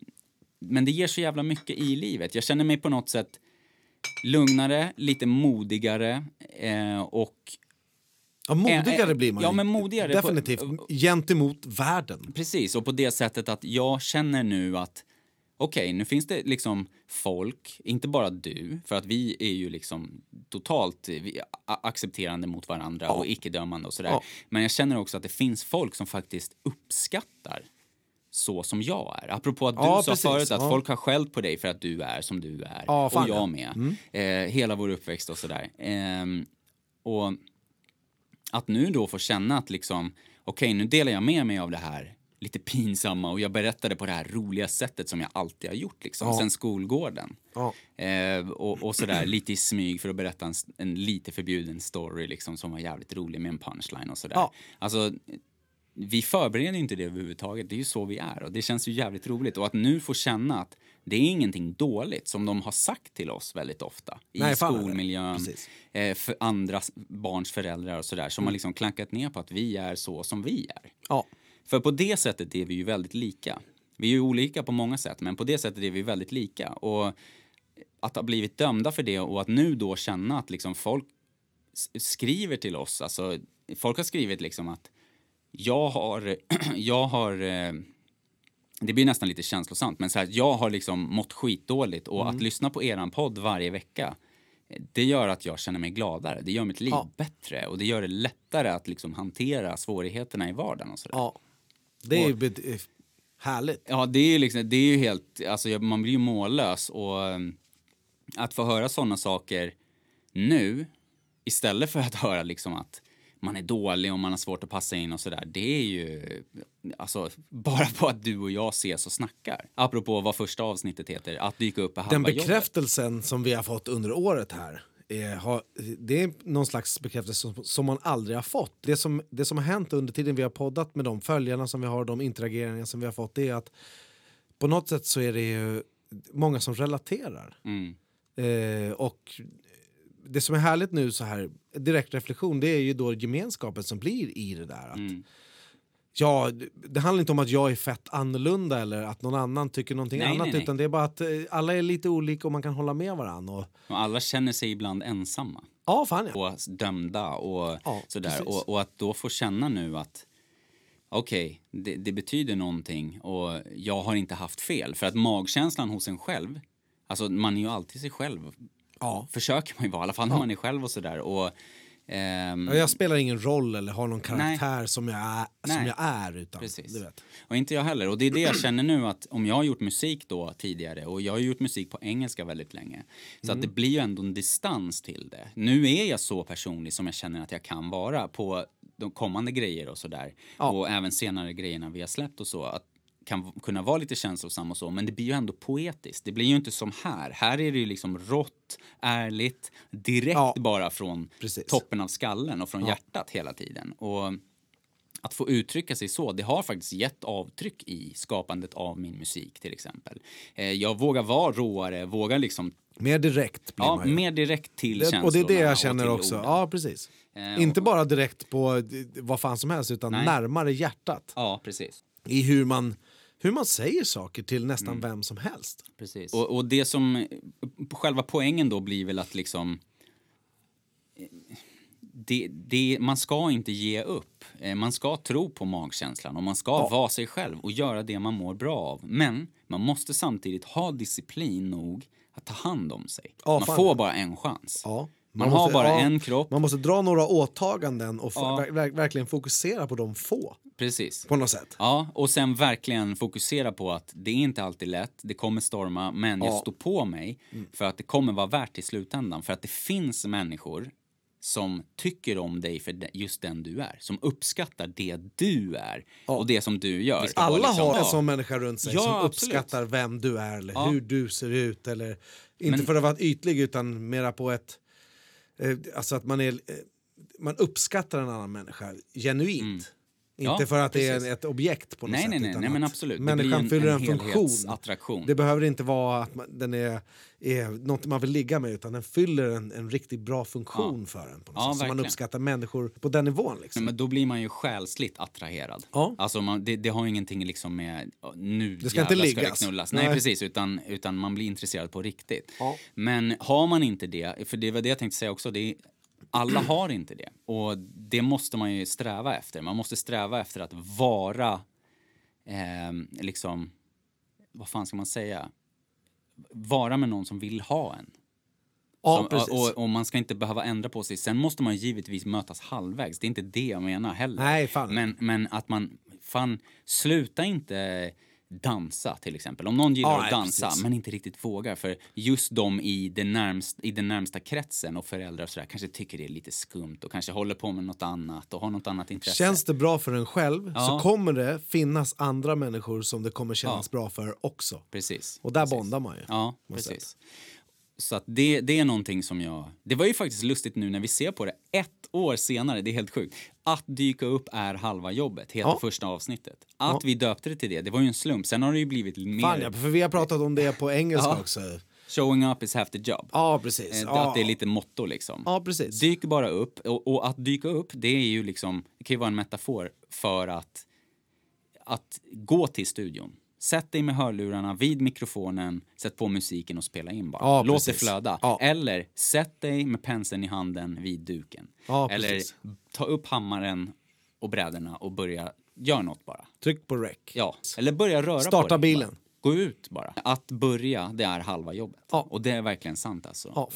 men det ger så jävla mycket i livet. Jag känner mig på något sätt lugnare, lite modigare eh, och
Ja, modigare
Eh, eh,
blir man
ja, men modigare på-
Definitivt. Gentemot världen.
Precis, och på det sättet att jag känner nu att okej, nu finns det liksom folk, inte bara du, för att vi är ju liksom totalt eh, accepterande mot varandra och icke-dömande och sådär.
Ja.
Men jag känner också att det finns folk som faktiskt uppskattar så som jag är. Apropå att du
Ja,
sa
precis.
förut att
Ja.
folk har skällt på dig för att du är som du är.
Ja,
och jag
ja. Mm.
med. Eh, hela vår uppväxt och sådär. Ehm, och att nu då få känna att liksom, okej, nu delar jag med mig av det här lite pinsamma och jag berättade på det här roliga sättet som jag alltid har gjort liksom,
Ja.
sen skolgården.
Ja.
Eh, och, och sådär lite i smyg för att berätta en, en lite förbjuden story liksom som var jävligt rolig med en punchline och sådär.
Ja.
Alltså, vi förbereder inte det överhuvudtaget. Det är ju så vi är och det känns ju jävligt roligt. Och att nu få känna att det är ingenting dåligt som de har sagt till oss väldigt ofta i
Nej,
skolmiljön, eh, för andra barns föräldrar och sådär som har liksom klankat ner på att vi är så som vi är.
Ja.
För på det sättet är vi ju väldigt lika. Vi är ju olika på många sätt, men på det sättet är vi väldigt lika. Och att ha blivit dömda för det och att nu då känna att liksom folk skriver till oss, alltså folk har skrivit liksom att jag har, jag har, eh, det blir nästan lite känslosamt, men så här, jag har liksom mått skitdåligt och att lyssna på eran podd varje vecka, eh, det gör att jag känner mig gladare. Det gör mitt liv
Ja.
bättre och det gör det lättare att liksom hantera svårigheterna i vardagen och sådär.
ja. Det är ju eh, härligt.
Ja, det är ju liksom, det är ju helt, alltså man blir ju mållös och um, att få höra sådana saker nu istället för att höra liksom att man är dålig och man har svårt att passa in och sådär. Det är ju alltså bara på att du och jag ses och snackar. Apropå vad första avsnittet heter, att dyka upp i halva
Den
jobbet.
bekräftelsen som vi har fått under året här, är, har, det är någon slags bekräftelse som, som man aldrig har fått. Det som, det som har hänt under tiden vi har poddat med de följarna som vi har, de interageringar som vi har fått, det är att på något sätt så är det ju många som relaterar.
Mm.
Eh, och det som är härligt nu, så här direkt reflektion, det är ju då gemenskapen som blir i det där. Att,
Mm.
Ja, det- handlar inte om att jag är fett annorlunda eller att någon annan tycker någonting
Nej,
annat,
nej, nej.
utan det är bara att eh, alla är lite olika och man kan hålla med varandra. Och,
Och alla känner sig ibland ensamma.
ja, fan ja.
och dömda och
Ja,
sådär. Och, och att då få känna nu att okej, det, det betyder någonting och jag har inte haft fel. För att magkänslan hos en själv, alltså man är ju alltid sig själv.
Ja.
Försöker man ju vara, i alla fall när man är själv och sådär. Och, ehm,
Ja, Jag spelar ingen roll eller har någon karaktär som jag är, som
Nej.
jag är utan,
Precis.
du vet.
Och inte jag heller. Och det är det jag känner nu att om jag har gjort musik då tidigare och jag har gjort musik på engelska väldigt länge. Så
Mm.
att det blir ju ändå en distans till det. Nu är jag så personlig som jag känner att jag kan vara på de kommande grejer och sådär.
Ja.
Och även senare grejerna vi har släppt och så. Att kan kunna vara lite känslosam och så, men det blir ju ändå poetiskt. Det blir ju inte som här. Här är det ju liksom rått, ärligt, direkt
Ja.
bara från
Precis.
toppen av skallen och från hjärtat hela tiden. Och att få uttrycka sig så, det har faktiskt gett avtryck i skapandet av min musik till exempel. Eh, jag vågar vara råare, vågar liksom
Mer direkt blir
Ja,
man ju.
mer direkt till
det, och det är det jag känner också.
orden.
Ja, precis.
Eh,
Inte
och-
bara direkt på eh, vad fan som helst, utan
Nej.
närmare hjärtat.
Ja, precis.
I hur man, hur man säger saker till
Mm.
nästan vem som helst.
Precis. Och, och det som, själva poängen då blir väl att liksom eh, det, det, man ska inte ge upp. Eh, Man ska tro på magkänslan och man ska vara sig själv och göra det man mår bra av. Men man måste samtidigt ha disciplin nog att ta hand om sig.
Ja,
man
fan.
får bara en chans.
Ja.
Man har bara
ja,
en kropp.
Man måste dra några åtaganden och
Ja.
ver- ver- verkligen fokusera på de få.
Precis.
På något sätt.
Ja, och sen verkligen fokusera på att det är inte alltid lätt, det kommer storma, men jag
Ja.
står på mig för att det kommer vara värt i slutändan. För att det finns människor som tycker om dig för just den du är. Som uppskattar det du är och det som du gör.
Alla
liksom-
har en
Ja.
sån människa runt sig
Ja,
som
absolut.
uppskattar vem du är eller
Ja.
hur du ser ut. Eller, inte
Men-
för att vara ytlig utan mera på ett... Eh, alltså att man, är, eh, man uppskattar en annan människa genuint.
Mm. Inte. Ja,
för att det är
precis.
ett objekt på något
Nej,
sätt.
nej, nej, nej, men absolut. Det
Människan
en-
fyller
en
en, funktion.
helhetsattraktion.
Det behöver inte vara att man, den är, är något man vill ligga med utan den fyller en, en riktigt bra funktion för en. På något
Ja,
sätt. Så man uppskattar människor på den nivån. Liksom.
Men då blir man ju själsligt attraherad.
Ja.
Alltså man, det, det har ingenting liksom med "Ja, nu
Det ska inte
jävlar ska
liggas.
det knullas. Nej,
Nej.
precis, utan, utan man blir intresserad på riktigt.
Ja.
Men har man inte det, för det var det jag tänkte säga också, det är, alla har inte det. Och det måste man ju sträva efter. Man måste sträva efter att vara, eh, liksom, vad fan ska man säga? Vara med någon som vill ha en.
ja,
Som- och, och man ska inte behöva ändra på sig. Sen måste man givetvis mötas halvvägs. Det är inte det jag menar heller.
Nej.
Men, men att man, fan, sluta inte dansa till exempel. Om någon gillar
Ja,
att
nej,
dansa
precis.
men inte riktigt vågar för just de i, det närmst, i den närmsta kretsen och föräldrar och sådär kanske tycker det är lite skumt och kanske håller på med något annat och har något annat intresse.
Känns det bra för en själv
Ja.
så kommer det finnas andra människor som det kommer kännas
Ja.
bra för också.
Precis.
Och där
precis.
bondar man ju.
Ja, precis. Så att det, det är någonting som jag... Det var ju faktiskt lustigt nu när vi ser på det ett år senare, det är helt sjukt. Att dyka upp är halva jobbet, heter
Ja.
första avsnittet. Att vi döpte det till det, det var ju en slump. Sen har det ju blivit mer...
Fan ja, för vi har pratat om det på engelska
Ja.
också.
Showing up is half the job.
Ja, precis.
Eh,
Ja.
Att det är lite motto liksom.
Ja, precis.
Dyk bara upp. Och, och att dyka upp, det är ju liksom... Det kan ju vara en metafor för att... Att gå till studion. Sätt dig med hörlurarna vid mikrofonen, sätt på musiken och spela in bara.
Ja,
Låt det
precis.
flöda.
Ja.
Eller sätt dig med penseln i handen vid duken.
Ja,
Eller
precis.
ta upp hammaren och brädorna och börja, gör något bara.
Tryck på rec.
Ja, eller börja röra på
Starta bilen.
Bara. Gå ut bara. Att börja, det är halva jobbet. Och det är verkligen sant alltså. Och,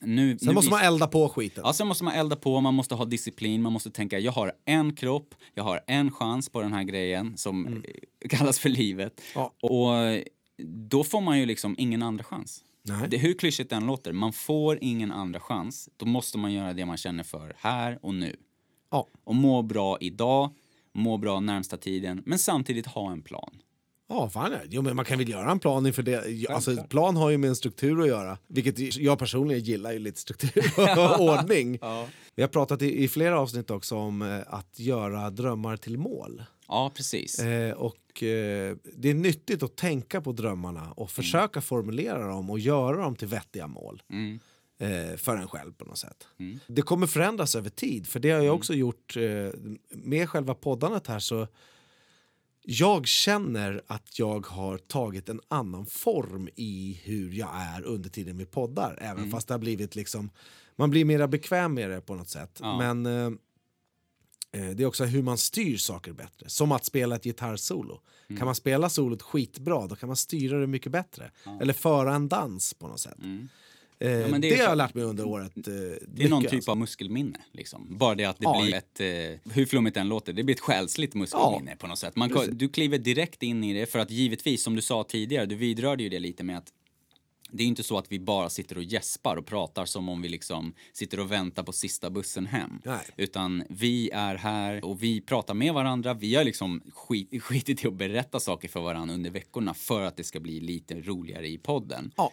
nu,
Sen
nu
måste man elda på skiten.
Ja, sen måste man elda på, man måste ha disciplin, man måste tänka jag har en kropp, jag har en chans på den här grejen som eh, kallas för livet.
Ja.
Och då får man ju liksom ingen andra chans.
Nej.
Det, hur klyschigt den låter, man får ingen andra chans. Då måste man göra det man känner för här och nu.
Ja.
Och må bra idag, må bra närmsta tiden, men samtidigt ha en plan.
Ja, fan ja. Jo, men man kan väl göra en plan inför det. Alltså, plan har ju med en struktur att göra. Vilket jag personligen gillar ju lite struktur och ordning. Vi har pratat i, i flera avsnitt också om eh, att göra drömmar till mål.
Ja, precis.
Eh, och eh, det är nyttigt att tänka på drömmarna och försöka formulera dem och göra dem till vettiga mål.
Mm.
Eh, för en själv på något sätt. Det kommer förändras över tid, för det har jag också gjort eh, med själva poddandet här så jag känner att jag har tagit en annan form i hur jag är under tiden vi poddar. Även fast det har blivit liksom, man blir mer bekväm med det på något sätt.
Ja.
Men eh, eh, det är också hur man styr saker bättre. Som att spela ett gitarrsolo.
Mm.
Kan man spela solot skitbra då kan man styra det mycket bättre. Eller föra en dans på något sätt. Eh,
men
det,
det är
har
så-
jag lärt mig under året. Eh,
Det är någon typ av muskelminne. Liksom. Bara det att det
Ja.
blir ett, eh, hur flummigt den låter, det blir ett själsligt muskelminne på något sätt. Man,
Precis.
du kliver direkt in i det för att givetvis, som du sa tidigare, du vidrörde ju det lite med att det är inte så att vi bara sitter och gäspar och pratar som om vi liksom sitter och väntar på sista bussen hem.
Nej.
Utan vi är här och vi pratar med varandra. Vi har liksom skit, skitit i att berätta saker för varandra under veckorna för att det ska bli lite roligare i podden.
Ja.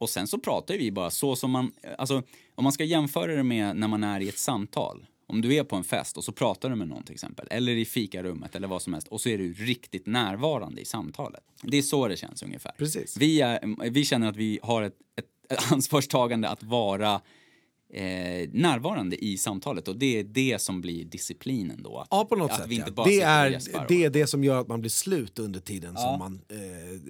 Och sen så pratar vi bara så som man, alltså om man ska jämföra det med när man är i ett samtal. Om du är på en fest och så pratar du med någon till exempel, eller i fikarummet eller vad som helst och så är du riktigt närvarande i samtalet. Det är så det känns ungefär.
Precis.
Vi, är, vi känner att vi har ett, ett ansvarstagande att vara eh, närvarande i samtalet och det är det som blir disciplinen då. Att,
Ja, på något sätt.
vi inte
ja.
bara
det, är, det är det som gör att man blir slut under tiden
Ja.
som man eh,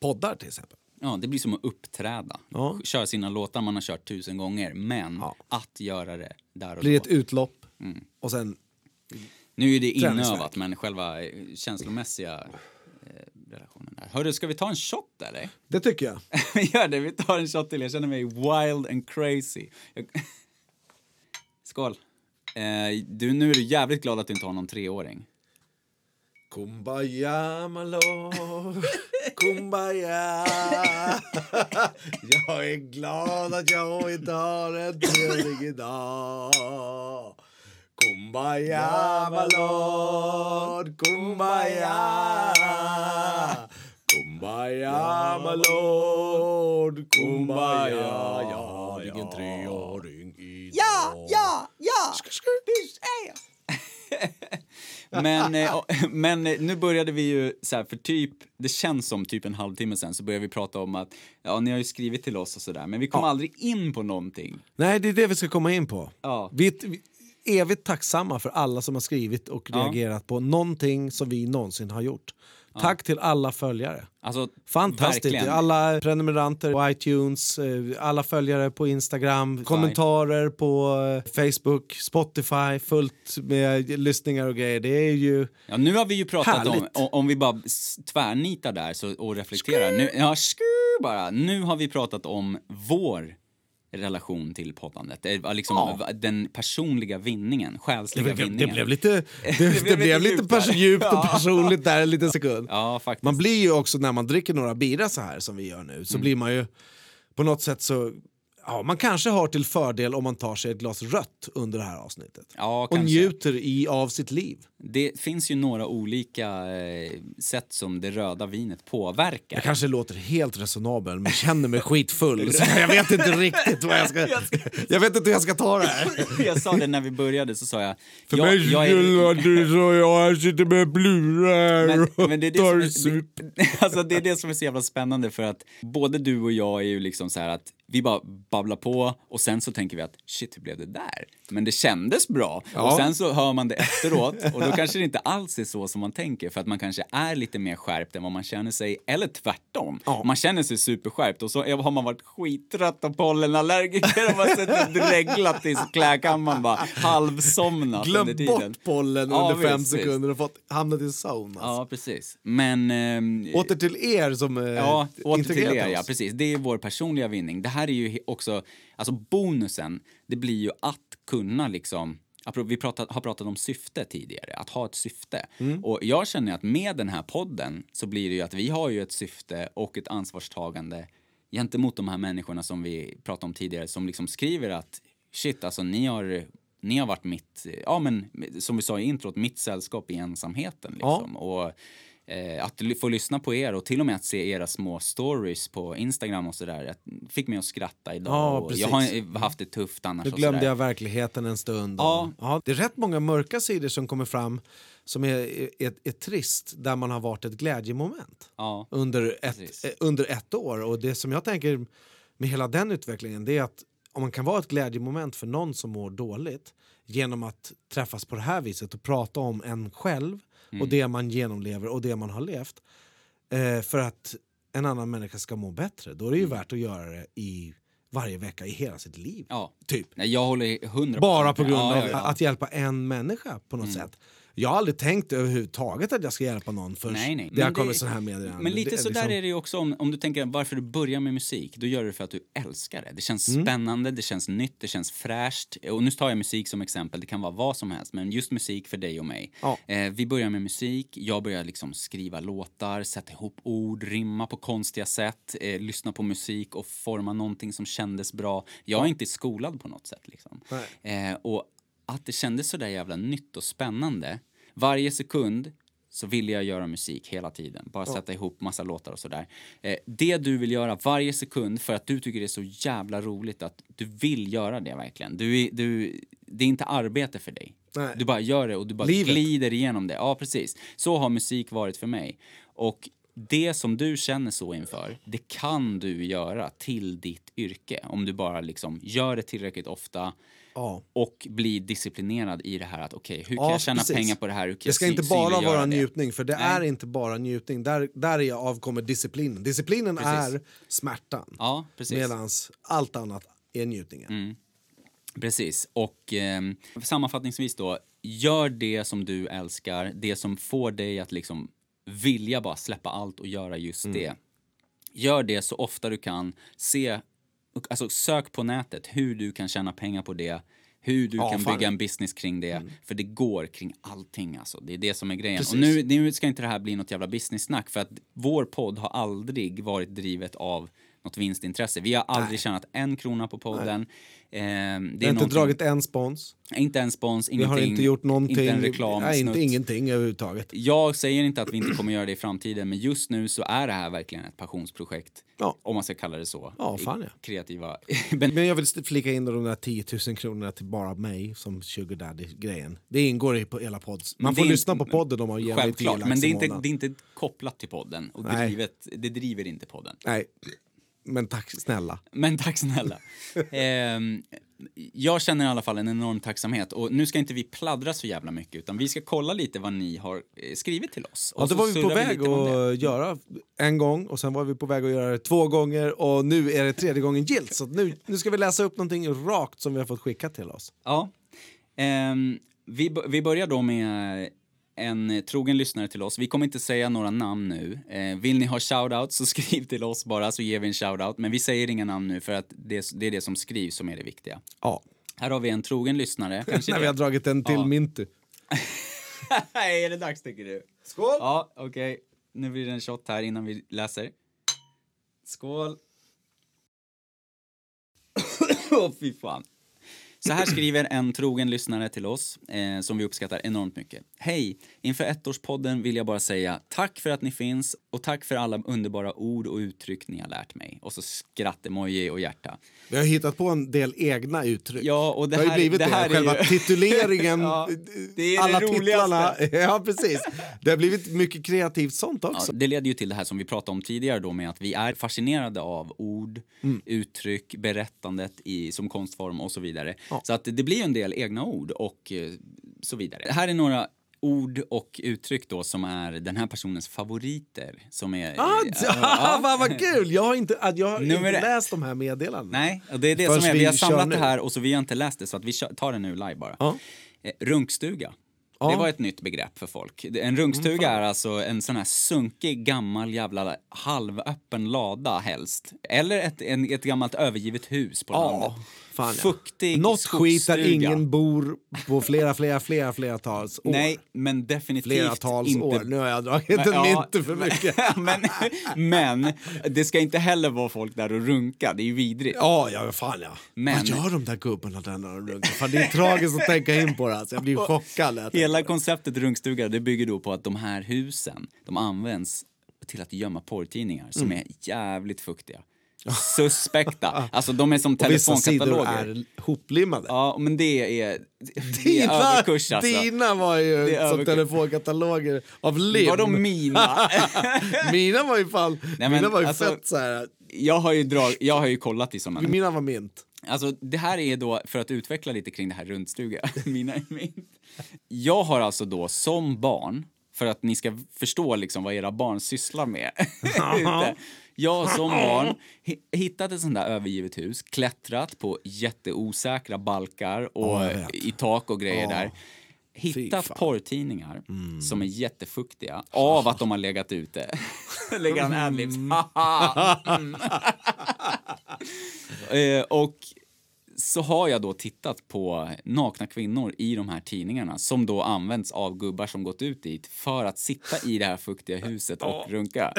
poddar till exempel.
Ja, det blir som att uppträda.
Ja.
Köra sina låtar man har kört tusen gånger, men
Ja.
att göra det där och
blir
då.
ett utlopp
Mm.
och sen...
Nu är det inövat, men själva eh, känslomässiga eh, relationen där. Hörru, ska vi ta en shot eller?
Det tycker jag.
Vi gör det, vi tar en shot till. Jag känner mig wild and crazy. Skål. Eh, du, nu är du jävligt glad att du inte har någon treåring.
Kumbaya, my lord, kumbaya. Jag är glad att jag inte har en treåring idag. Kumbaya, my lord, kumbaya. Kumbaya, my lord, kumbaya. Jag har ingen treåring idag
Ja, ja, ja! Men, eh, och- men eh, nu började vi ju så här, för typ, det känns som typ en halvtimme sen så började vi prata om att ja, ni har ju skrivit till oss och sådär, men vi kom aldrig in på någonting.
Nej, det är det vi ska komma in på.
Ja.
Vi är vi är evigt tacksamma för alla som har skrivit och
Ja.
reagerat på någonting som vi någonsin har gjort. Tack till alla följare.
Alltså,
Fantastiskt.
verkligen.
Alla prenumeranter på iTunes, eh, alla följare på Instagram, kommentarer på eh, Facebook, Spotify, fullt med lyssningar och grejer. Det är ju...
Ja, nu har vi ju pratat om,
Härligt.
om, om vi bara tvärnitar där så, och reflekterar. Nu, ja, bara. Nu har vi pratat om vår relation till poddandet. Det var liksom
Ja.
den personliga vinningen,
Det
själsliga
blev,
vinningen.
det blev lite, det, det
lite
blev lite pers- djupt och personligt där en liten sekund.
Ja.
Man blir ju också, när man dricker några bira så här som vi gör nu,
Mm.
så blir man ju på något sätt så... Ja, man kanske har till fördel om man tar sig ett glas rött under det här avsnittet.
Ja,
och njuter i, av sitt liv.
Det finns ju några olika eh, sätt som det röda vinet påverkar.
Jag kanske låter helt resonabel men känner mig skitfull så jag vet inte riktigt vad jag ska... Jag vet inte hur jag ska ta det här.
jag sa det när vi började, så sa jag...
För
jag,
mig
jag är,
du så jag sitter med plurar
men,
och
men det, är det,
tar
som är,
sup.
det, alltså det är det som är så jävla spännande för att både du och jag är ju liksom så här att vi bara babblar på och sen så tänker vi att shit, hur blev det där? Men det kändes bra.
Ja.
Och sen så hör man det efteråt och då kanske det inte alls är så som man tänker för att man kanske är lite mer skärpt än vad man känner sig, eller tvärtom.
Ja.
Man känner sig superskärpt och så har man varit skittrött och pollenallergiker och man suttit dreglat i klädkammaren bara halvsomnat under
Glöm
tiden.
bort pollen
Ja,
under fem sekunder och fått hamnat i zone. Alltså.
Ja, precis. Men... ehm,
Åter till er som eh,
Ja, åter till er, ja
oss.
precis. Det är vår personliga vinning. Det här är ju också, alltså bonusen, det blir ju att kunna liksom Vi pratat, har pratat om syfte tidigare, att ha ett syfte.
Mm.
Och jag känner att med den här podden så blir det ju att vi har ju ett syfte och ett ansvarstagande gentemot de här människorna som vi pratade om tidigare som liksom skriver att shit, alltså ni har, ni har varit mitt, ja men som vi sa i introt, mitt sällskap i ensamheten liksom. Och eh, att ly- få lyssna på er och till och med att se era små stories på Instagram och sådär att- fick mig att skratta idag.
Ja,
jag har eh, haft det tufft annars.
Då glömde jag verkligheten en stund.
Ja.
Ja, det är rätt många mörka sidor som kommer fram som är, är, är, är trist, där man har varit ett glädjemoment
Ja,
under ett, eh, under ett år. Och det som jag tänker med hela den utvecklingen det är att om man kan vara ett glädjemoment för någon som mår dåligt genom att träffas på det här viset och prata om en själv och det man genomlever och det man har levt eh, för att en annan människa ska må bättre, då är det ju värt att göra det i varje vecka i hela sitt liv.
ja.
Typ.
Nej, jag håller hundra
Bara på grund
ja,
av
ja, ja.
att hjälpa en människa på något sätt. Jag har aldrig tänkt överhuvudtaget att jag ska hjälpa någon förrän
Nej, nej.
det har kommit såna här meddelanden.
Men lite
Det
så där
liksom-
är det ju också om, om du tänker varför du börjar med musik. Då gör du det för att du älskar det. Det känns
Mm.
spännande, det känns nytt, det känns fräscht. Och nu tar jag musik som exempel, det kan vara vad som helst. Men just musik för dig och mig.
Ja.
Eh, vi börjar med musik, jag börjar liksom skriva låtar, sätta ihop ord, rimma på konstiga sätt, eh, lyssna på musik och forma någonting som kändes bra. Jag är inte skolad på något sätt liksom. Eh, och att det kändes så där jävla nytt och spännande. Varje sekund så ville jag göra musik hela tiden. Bara sätta ihop massa låtar och sådär. Eh, det du vill göra varje sekund för att du tycker det är så jävla roligt att du vill göra det verkligen. Du, du, det är inte arbete för dig.
Nej.
Du bara gör det och du bara
Livet.
glider igenom det. Ja, precis. Så har musik varit för mig. Och det som du känner så inför, det kan du göra till ditt yrke. Om du bara liksom gör det tillräckligt ofta
Ja.
och blir disciplinerad i det här att okej, hur kan
Ja,
jag tjäna
precis.
pengar på det här? Hur kan
Det
jag
ska
sy-
inte bara vara njutning, för det
Nej.
är inte bara njutning. Där, där är avkommer disciplinen. Disciplinen
Precis.
är smärtan.
Ja.
Medan allt annat är njutningen.
Mm. Precis. Och ehm, sammanfattningsvis då, gör det som du älskar, det som får dig att liksom vilja bara släppa allt och göra just
Mm.
det. Gör det så ofta du kan. Se, alltså sök på nätet hur du kan tjäna pengar på det. Hur du
Ja,
kan
fan.
bygga en business kring det. För det går kring allting alltså. Det är det som är grejen.
Precis.
Och nu, nu ska inte det här bli något jävla business-snack för att vår podd har aldrig varit drivet av något vinstintresse. Vi har aldrig
Nej.
tjänat en krona på podden. Ehm, det
Vi
är
har inte dragit en spons.
inte en spons,
Vi
ingenting.
har inte gjort någonting.
Inte en reklam,
Nej, inte ingenting överhuvudtaget.
Jag säger inte att vi inte kommer göra det i framtiden, men just nu så är det här verkligen ett passionsprojekt.
Ja.
Om man ska kalla det så.
Ja, fan ja.
Kreativa. men,
jag vill flika in de där 10 000 kronorna till bara mig som sugar daddy-grejen. Det ingår i hela podds. Man får lyssna på podden om man ger mig 10
självklart, men det är, inte, det är inte kopplat till podden. Och drivet, det driver inte podden.
Nej, men tack snälla.
Men tack snälla. Ehm, jag känner i alla fall en enorm tacksamhet. Och nu ska inte vi pladdra så jävla mycket, utan vi ska kolla lite vad ni har eh, skrivit till oss.
Ja,
Och
det
så
var vi på väg
det.
att göra en gång och sen var vi på väg att göra det två gånger och nu är det tredje gången gilt. Så nu, nu ska vi läsa upp någonting rakt som vi har fått skickat till oss.
Ja. Ehm, vi, vi börjar då med en eh, trogen lyssnare till oss. Vi kommer inte säga några namn nu. Eh, vill ni ha shoutout så skriv till oss bara så ger vi en shoutout. Men vi säger inga namn nu för att det, det är det som skrivs som är det viktiga.
Ja,
Här har vi en trogen lyssnare. Kanske
när vi har dragit en till
Ja.
Minty.
Nej, är det dags tycker du?
Skål!
Ja, okej. Nu blir det en shot här innan vi läser. Skål! Åh, fy fan. Så här skriver en trogen lyssnare till oss, eh, som vi uppskattar enormt mycket. Hej! Inför ettårspodden vill jag bara säga tack för att ni finns och tack för alla underbara ord och uttryck ni har lärt mig. Och så skratt-emoji och hjärta.
Vi har hittat på en del egna uttryck.
Ja, och det
det har
här-
blivit
det
det.
här är
Själva
ju-
tituleringen,
Ja, det är
alla
det
titlarna. Ja, precis. Det har blivit mycket kreativt sånt
Ja,
också.
det leder ju till det här som vi pratade om tidigare då med att vi är fascinerade av ord,
Mm.
uttryck, berättandet i, som konstform och så vidare.
Ja.
Så att det blir en del egna ord och eh, så vidare. Här är några ord och uttryck då som är den här personens favoriter. Som är...
Ah,
ja,
ja,
ja.
vad, vad kul! Jag har inte, jag har inte läst de här meddelandena.
Nej, och det är det
Först
som är. Vi har samlat
nu.
det här och så vi har inte läst det så att vi tar det nu live bara.
Ja.
Eh, runkstuga.
Mm,
Det var ett nytt begrepp för folk. En runkstuga är alltså en sån här sunkig gammal jävla halvöppen lada helst. Eller ett, en, ett gammalt övergivet hus på
Ja,
landet.
Fan ja.
Fuktig
Något skit där ingen bor på flera, flera, flera, fleratals år.
Nej, men definitivt
Fleratals
inte...
år. Nu har jag dragit en
Ja,
inte för mycket.
men, men det ska inte heller vara folk där och runka. Det är ju vidrigt.
Ja, ja, fan ja.
Men-
Vad gör de där gubbarna där när de runkar? Fan, det är tragiskt att tänka in på det. Alltså. Jag blir chockad.
Hela konceptet runkstuga det bygger då på att de här husen de används till att gömma porrtidningar som
Mm.
är jävligt fuktiga. Suspekta. Alltså de är som
Och vissa sidor
telefonkataloger.
är hoplimmade.
Ja, men det är, det är
Dina,
överkurs alltså.
dina var ju som
överkurs.
telefonkataloger av lim.
Vadå mina?
mina var ju fan,
men
mina var ju
alltså-
fett så här.
jag, har ju drag, jag har ju kollat i sådana.
Mina var mint.
Alltså det här är då för att utveckla lite kring det här rundstuga. Mina är min. Jag har alltså då som barn, för att ni ska förstå liksom vad era barn sysslar med. jag som barn hi- hittat ett sånt där övergivet hus, klättrat på jätteosäkra balkar och
vet.
i tak och grejer
Ja.
där. Hittat porrtidningar som är jättefuktiga av att de har legat ute. Lägger han adlibs. Mm. Eh, och så har jag då tittat på nakna kvinnor i de här tidningarna som då används av gubbar som gått ut dit för att sitta i det här fuktiga huset och runka.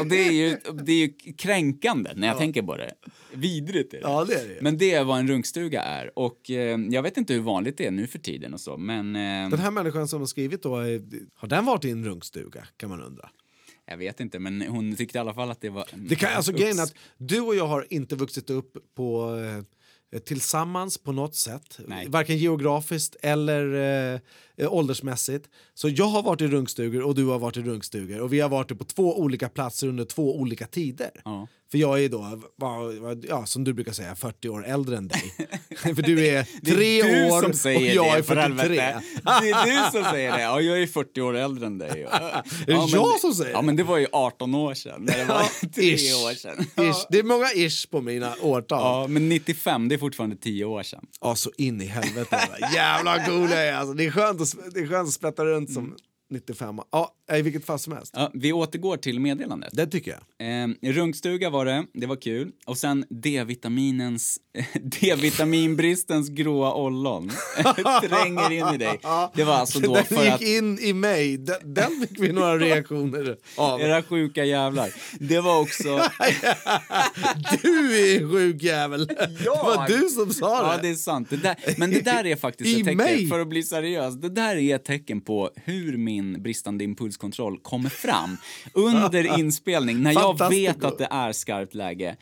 Och det är ju, det är ju kränkande när jag tänker på det. Vidrigt är det.
Ja, det är det.
Men det är vad en runkstuga är. Och eh, jag vet inte hur vanligt det är nu för tiden och så, men eh,
Den här människan som har skrivit då, eh, har den varit i en runkstuga kan man undra.
jag vet inte. Men hon tyckte i alla fall att det var...
Det kan, alltså, grejen att du och jag har inte vuxit upp på, eh, tillsammans på något sätt.
Nej.
Varken geografiskt eller eh, åldersmässigt. Så jag har varit i runkstugor och du har varit i runkstugor. Och vi har varit på två olika platser under två olika tider.
Ja.
För jag är då, ja, som du brukar säga, 40 år äldre än dig. för du är
Det är
tre
du
år
som säger
och jag
det,
är
för
43.
helvete. Det är du som säger det. Ja, jag är 40 år äldre än dig. Ja,
det
men
jag som säger
Ja,
det?
men det var ju 18 år sedan. När det var tre
Ish.
år sedan.
Ish. Det är många ish på mina årtal.
Ja, men 95, det är fortfarande 10 år sedan.
Ja, så in i helvete. Jävla cool jag är. Alltså, det, är skönt att, det är skönt att sprätta runt som 95 Ja, i vilket fall som helst.
Ja, vi återgår till meddelandet.
Det tycker jag.
Eh, runkstuga var det, det var kul. Och sen D-vitaminens, D-vitaminbristens gråa ollon tränger in i dig. Det var alltså då
den
för
gick
att...
in i mig. Den, den fick vi några reaktioner av.
Era sjuka jävlar. Det var också...
Du är en sjuk jävel! Det var du som sa
Ja,
det.
det är sant. Det där, men det där är faktiskt
I
ett tecken,
mig?
för att bli seriös, det där är ett tecken på hur min bristande impulskontroll kommer fram under inspelning, när jag vet att det är skarpt läge.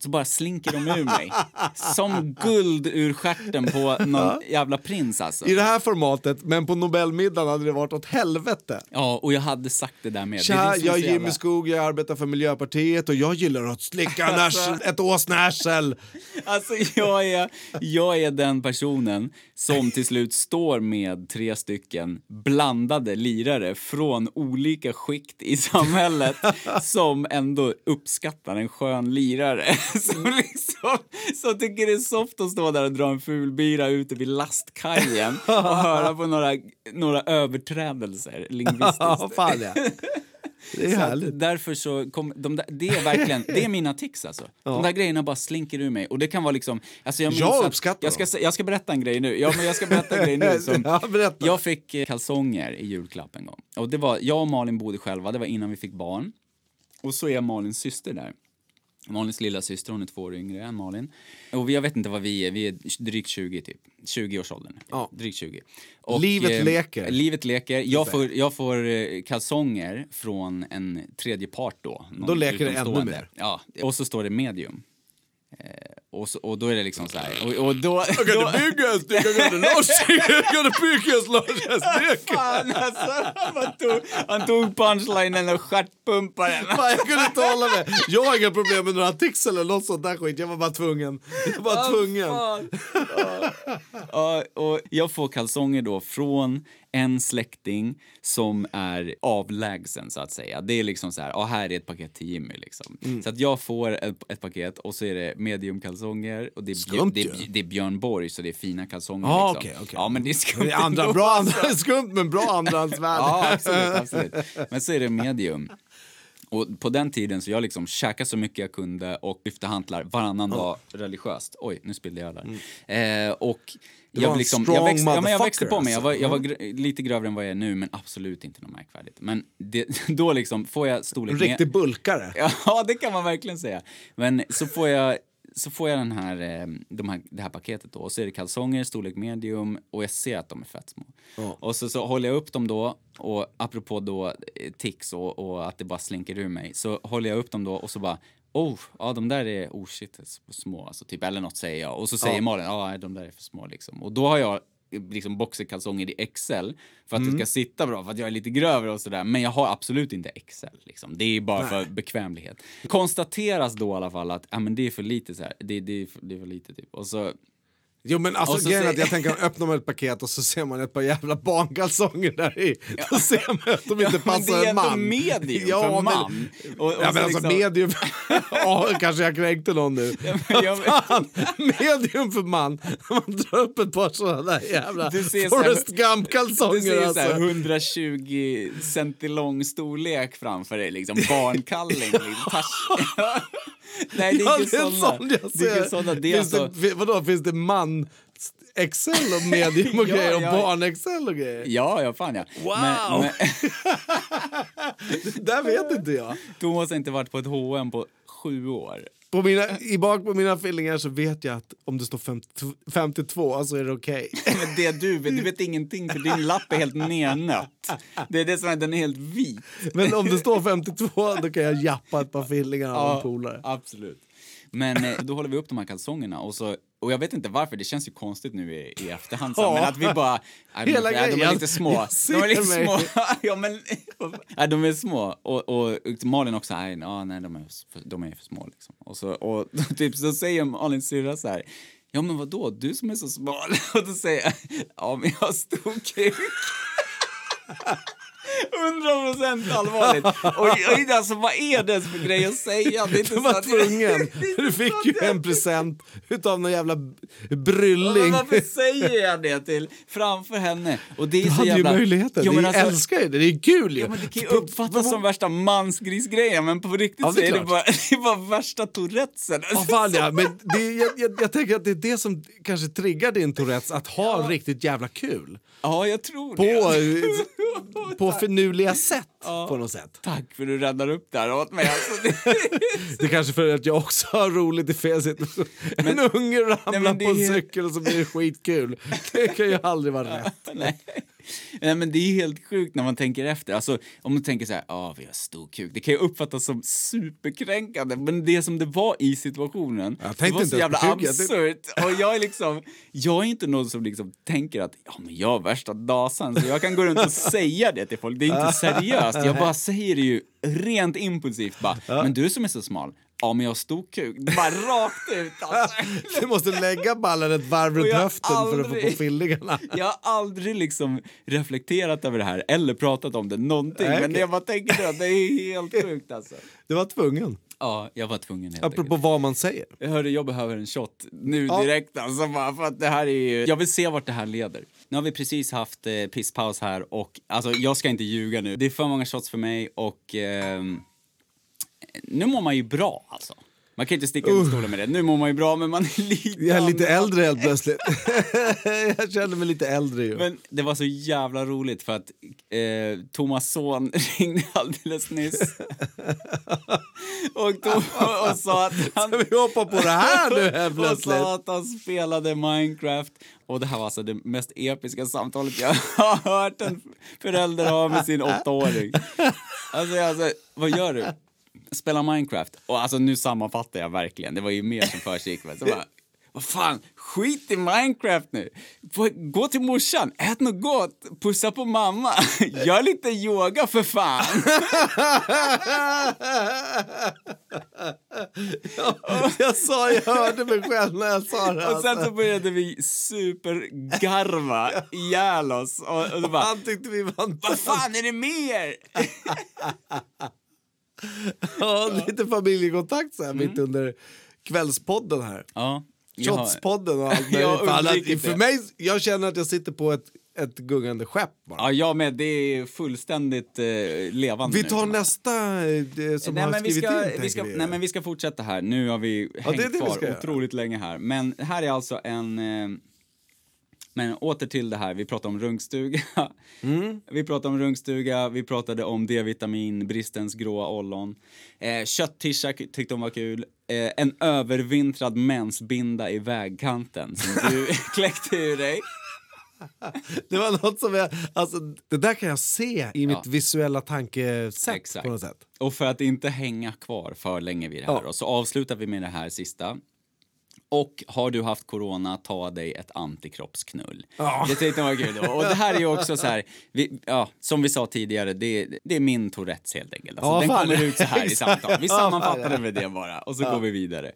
Så bara slinker de ur mig. Som guld ur stjärten på någon jävla prins alltså.
I det här formatet, men på Nobelmiddagen hade det varit åt helvete.
Ja, och jag hade sagt det där med.
Tja, jag är Jimmy
jävla-
Skog, jag arbetar för Miljöpartiet och jag gillar att slicka arsel, ett åsnearsel.
Alltså jag är, jag är den personen som till slut står med tre stycken blandade lirare från olika skikt i samhället som ändå uppskattar en skön lirare. Som liksom som tycker det är soft att stå där och dra en ful bira ute vid lastkajen och höra på några, några överträdelser lingvistiskt.
Ja, fan ja. Det är
Så
härligt.
Därför så kom, de där, det är verkligen, det är mina tics alltså. De där grejerna bara slinker ur mig och det kan vara liksom, alltså jag,
Jag
att-
uppskattar
jag ska, jag ska berätta en grej nu, ja men jag ska berätta en grej nu som,
Ja,
jag fick eh, kalsonger i julklapp en gång. Och det var, jag och Malin bodde själva, det var innan vi fick barn. Och så är Malins syster där. Malins lilla syster, hon är två år yngre än Malin. Och vi, jag vet inte vad vi är, vi är drygt 20 typ. 20-årsåldern.
Ja.
Drygt 20. Och,
Livet
eh,
leker.
Livet leker. Jag får, jag får eh, kalsonger från en tredje part då.
Då leker det ännu mer.
Ja, och så står det medium. Och, så, och då är det liksom så här. Och, och då...
Jag
då
kan bygga en stycke, jag kan loss, jag kan bygga en stycke.
Fan alltså, han tog, han tog punchlinen och stjärtpumparen.
Fan, jag kunde inte hålla mig. Jag har inga problem med några tics eller något sånt där skit. Jag var bara tvungen. Jag var
Vad
tvungen.
Ja, och jag får kalsonger då från en släkting som är avlägsen så att säga. Det är liksom så här, ja här är ett paket till Jimmy liksom.
Mm.
Så att jag får ett, ett paket och så är det mediumkalsonger och det är,
Skumt
det, är, det är Björn Borg så det är fina kalsonger
Ja,
liksom.
okej, okej.
Ja men det är skumt
Det andra, bra andra, skumt men bra andrahandsvärde.
Ja, absolut, absolut. Men så är det medium. Och på den tiden så jag liksom käkade så mycket jag kunde och lyfte hantlar varannan dag religiöst. Oj, nu spillde jag där. Eh, och
Var
jag,
en
liksom,
strong
jag, växte, ja, men jag växte på mig. Jag var, jag var
alltså.
gr- lite grövre än vad jag är nu, men absolut inte något märkvärdigt. Men det, då liksom får jag storlek
En riktig bulkare.
Ja, det kan man verkligen säga. Men så får jag, så får jag den här, eh, de här, det här paketet då och så är det kalsonger, storlek medium och jag ser att de är fett små. Och så, så håller jag upp dem då och apropå då eh, tics och, och att det bara slinker ur mig så håller jag upp dem då och så bara Oh, ja de där är oh shit, är små alltså, typ, eller något säger jag. Och så säger Malin, ja nej, de där är för små liksom. Och då har jag liksom boxerkalsonger i XL för att det ska sitta bra, för att jag är lite grövre och sådär. Men jag har absolut inte XL liksom. Det är bara för bekvämlighet. Konstateras då i alla fall att ja, men det är för lite så här. Det, det, är för, det är för lite typ. Och så
Jo men alltså
så
grejen är att jag tänker öppna man ett paket och så ser man ett par jävla barnkalsonger där i. Då ser man att de inte passar
det är
en man.
medium
ja,
för man. Och- och
ja
så
men alltså
liksom-
medium... ja kanske jag kränkte någon nu.
men jag-
Fan, medium för man. Man drar upp ett par sådana där jävla
Du så
Forrest
Du
Gump-kalsonger
ser
alltså.
så här 120 centi lång storlek framför dig, liksom barnkalling. Liksom. Nej, det är
Ja,
inte
det är jag
Det är såna. Det är alltså...
det, vadå, finns det man Excel och medium och
Ja,
grejer och
ja.
barn Excel och grejer?
Ja, ja, fan ja.
Wow!
Men, men,
Det där vet inte jag.
Thomas har inte varit på ett H&M på sju år.
På mina, I bak på mina fillingar så vet jag att om det står 50, 52 så är det okej.
Men det du vet, du vet ingenting för din lapp är helt nernött. Det är det som är, den är helt vit.
Men om det står 52 då kan jag jappa ett par fillingar av en polare.
absolut. Men eh, då håller vi upp de här kalsongerna och så och jag vet inte varför, det känns ju konstigt nu i, i efterhand. Så,
Ja.
men att vi bara...
Hela
nej, de är lite små. De är lite små. ja, men, nej, de är små. Och, och Malin också, nej, ja, nej de, är för, de är för små. Liksom. Och, så, och typ, så säger Malins syrra så här, ja men vadå, du som är så smal. Och då säger jag, ja men jag har stor kuk. 100 procent allvarligt. Och, och alltså, vad är det för grej att säga? Det är inte
Du var
så
tvungen. Du fick ju en present utav någon jävla brylling.
Men varför säger jag det till framför henne? Och det är
Du
så
hade
jävla...
ju möjligheten.
Jo, men alltså-
älskar ju det. Det är kul ju.
Ja, men det kan ju uppfattas som värsta mansgrisgrejen men på riktigt
Ja,
så
det är
är det bara, det är bara värsta tourettesen.
Ja, fan ja. Men det, jag, jag, jag tänker att det är det som kanske triggar din Tourettes, att ha riktigt jävla kul.
Ja, jag tror
På,
det.
på finurliga sätt på något sätt.
Tack för att du räddar upp det här åt mig. Alltså, det...
Det är kanske för att jag också har roligt i fel situation. En unge ramlar
Nej,
på en cykel och så blir det skitkul. Det kan ju aldrig vara rätt.
Nej. Nej, men det är helt sjukt när man tänker efter. Alltså, om man tänker så här, ja, vi har stor kuk. Det kan ju uppfattas som superkränkande, men det som det var i situationen,
Jag
det var så jävla absurt. Och jag är liksom, jag är inte någon som liksom tänker att, ja, men jag har värsta dasan, så jag kan gå runt och säga det till folk. Det är inte seriöst. Jag bara säger det ju rent impulsivt bara, men du som är så smal, ja, men jag har stor kuk. Bara rakt ut. Alltså.
Du måste lägga ballen ett varv runt höften för att få på
aldrig-
fillingarna.
Jag har aldrig liksom reflekterat över det här eller pratat om det någonting.
Nej,
men
okej.
jag bara tänker att det är helt sjukt alltså.
Du var tvungen.
Ja, jag var tvungen helt
Apropå
enkelt.
vad man säger.
Jag hörde jag behöver en shot nu
Ja.
direkt alltså bara för att det här är ju... Jag vill se vart det här leder. Nu har vi precis haft eh, pisspaus här och alltså jag ska inte ljuga nu. Det är för många shots för mig och ehm, nu mår man ju bra alltså. Man kan inte sticka under stolen med det. Nu mår man ju bra men man är lite...
Jag är lite
andfådd.
äldre helt plötsligt. jag känner mig lite äldre ju.
Men det var så jävla roligt för att eh, Thomas son ringde alldeles nyss. och, Tom, och sa att han...
Ska vi hoppa på det här nu helt
och
plötsligt?
sa att han spelade Minecraft. Och det här var alltså det mest episka samtalet jag har hört en förälder ha med sin åttaåring. Alltså, alltså, vad gör du? Spela Minecraft. Och alltså nu sammanfattar jag verkligen, det var ju mer som försiggick. va. Så bara, vad fan, skit i Minecraft nu. Gå till morsan, ät något gott, pussa på mamma, gör lite yoga för fan.
jag sa, jag hörde mig själv när jag sa det.
Och sen så började vi supergarva ihjäl oss. Och, och bara,
Han tyckte vi var
vad fan är det mer?
ja, lite familjekontakt så här mitt under kvällspodden här.
Ja,
Shotspodden och allt möjligt. Att-
undvikit
För mig, jag känner att jag sitter på ett, ett gungande skepp bara.
Ja, jag med. Det är fullständigt eh, levande
Vi
nu,
tar
man-
nästa eh, som
nej,
har
men vi
skrivit
ska,
in.
vi ska,
vi.
nej, men vi ska fortsätta här. Nu har vi
Ja,
hängt
det det
kvar otroligt länge här. Men här är alltså en... Eh, men åter till det här, vi pratade om runkstuga.
Mm.
Vi pratade om runkstuga, vi pratade om D-vitamin, bristens gråa ollon. Eh, Kötttischa k- tyckte hon var kul. Eh, en övervintrad mensbinda i vägkanten som du kläckte ur dig.
Det var något som jag, alltså, det där kan jag se i mitt visuella tankesätt
Exakt.
på något sätt.
Och för att inte hänga kvar för länge vid det här
Ja.
då, så avslutar vi med det här sista. Och har du haft corona, ta dig ett antikroppsknull.
Ja.
Det tyckte jag var kul. Och det här är ju också så här, vi, ja, som vi sa tidigare, det, det är min Tourettes helt enkelt. Alltså,
Ja,
den
fan.
kommer ut så här i samtal. Vi sammanfattar det
ja.
med det bara och så går vi vidare.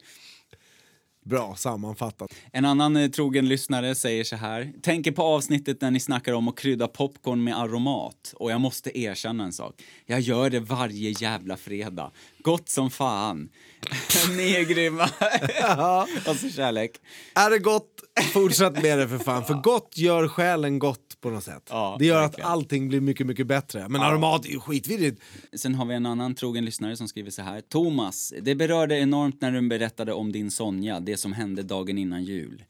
Bra sammanfattat.
En annan eh, trogen lyssnare säger så här. Tänker på avsnittet när ni snackar om att krydda popcorn med aromat. Och jag måste erkänna en sak. Jag gör det varje jävla fredag. Gott som fan. Ni är grymma. och så kärlek.
Är det gott, fortsätt med det för fan. För gott gör själen gott på något sätt.
Ja,
det gör
verkligen.
att allting blir mycket, mycket bättre. Men aromat är ju skitvidrigt.
Sen har vi en annan trogen lyssnare som skriver så här. Thomas, det berörde enormt när du berättade om din Sonja, det som hände dagen innan jul.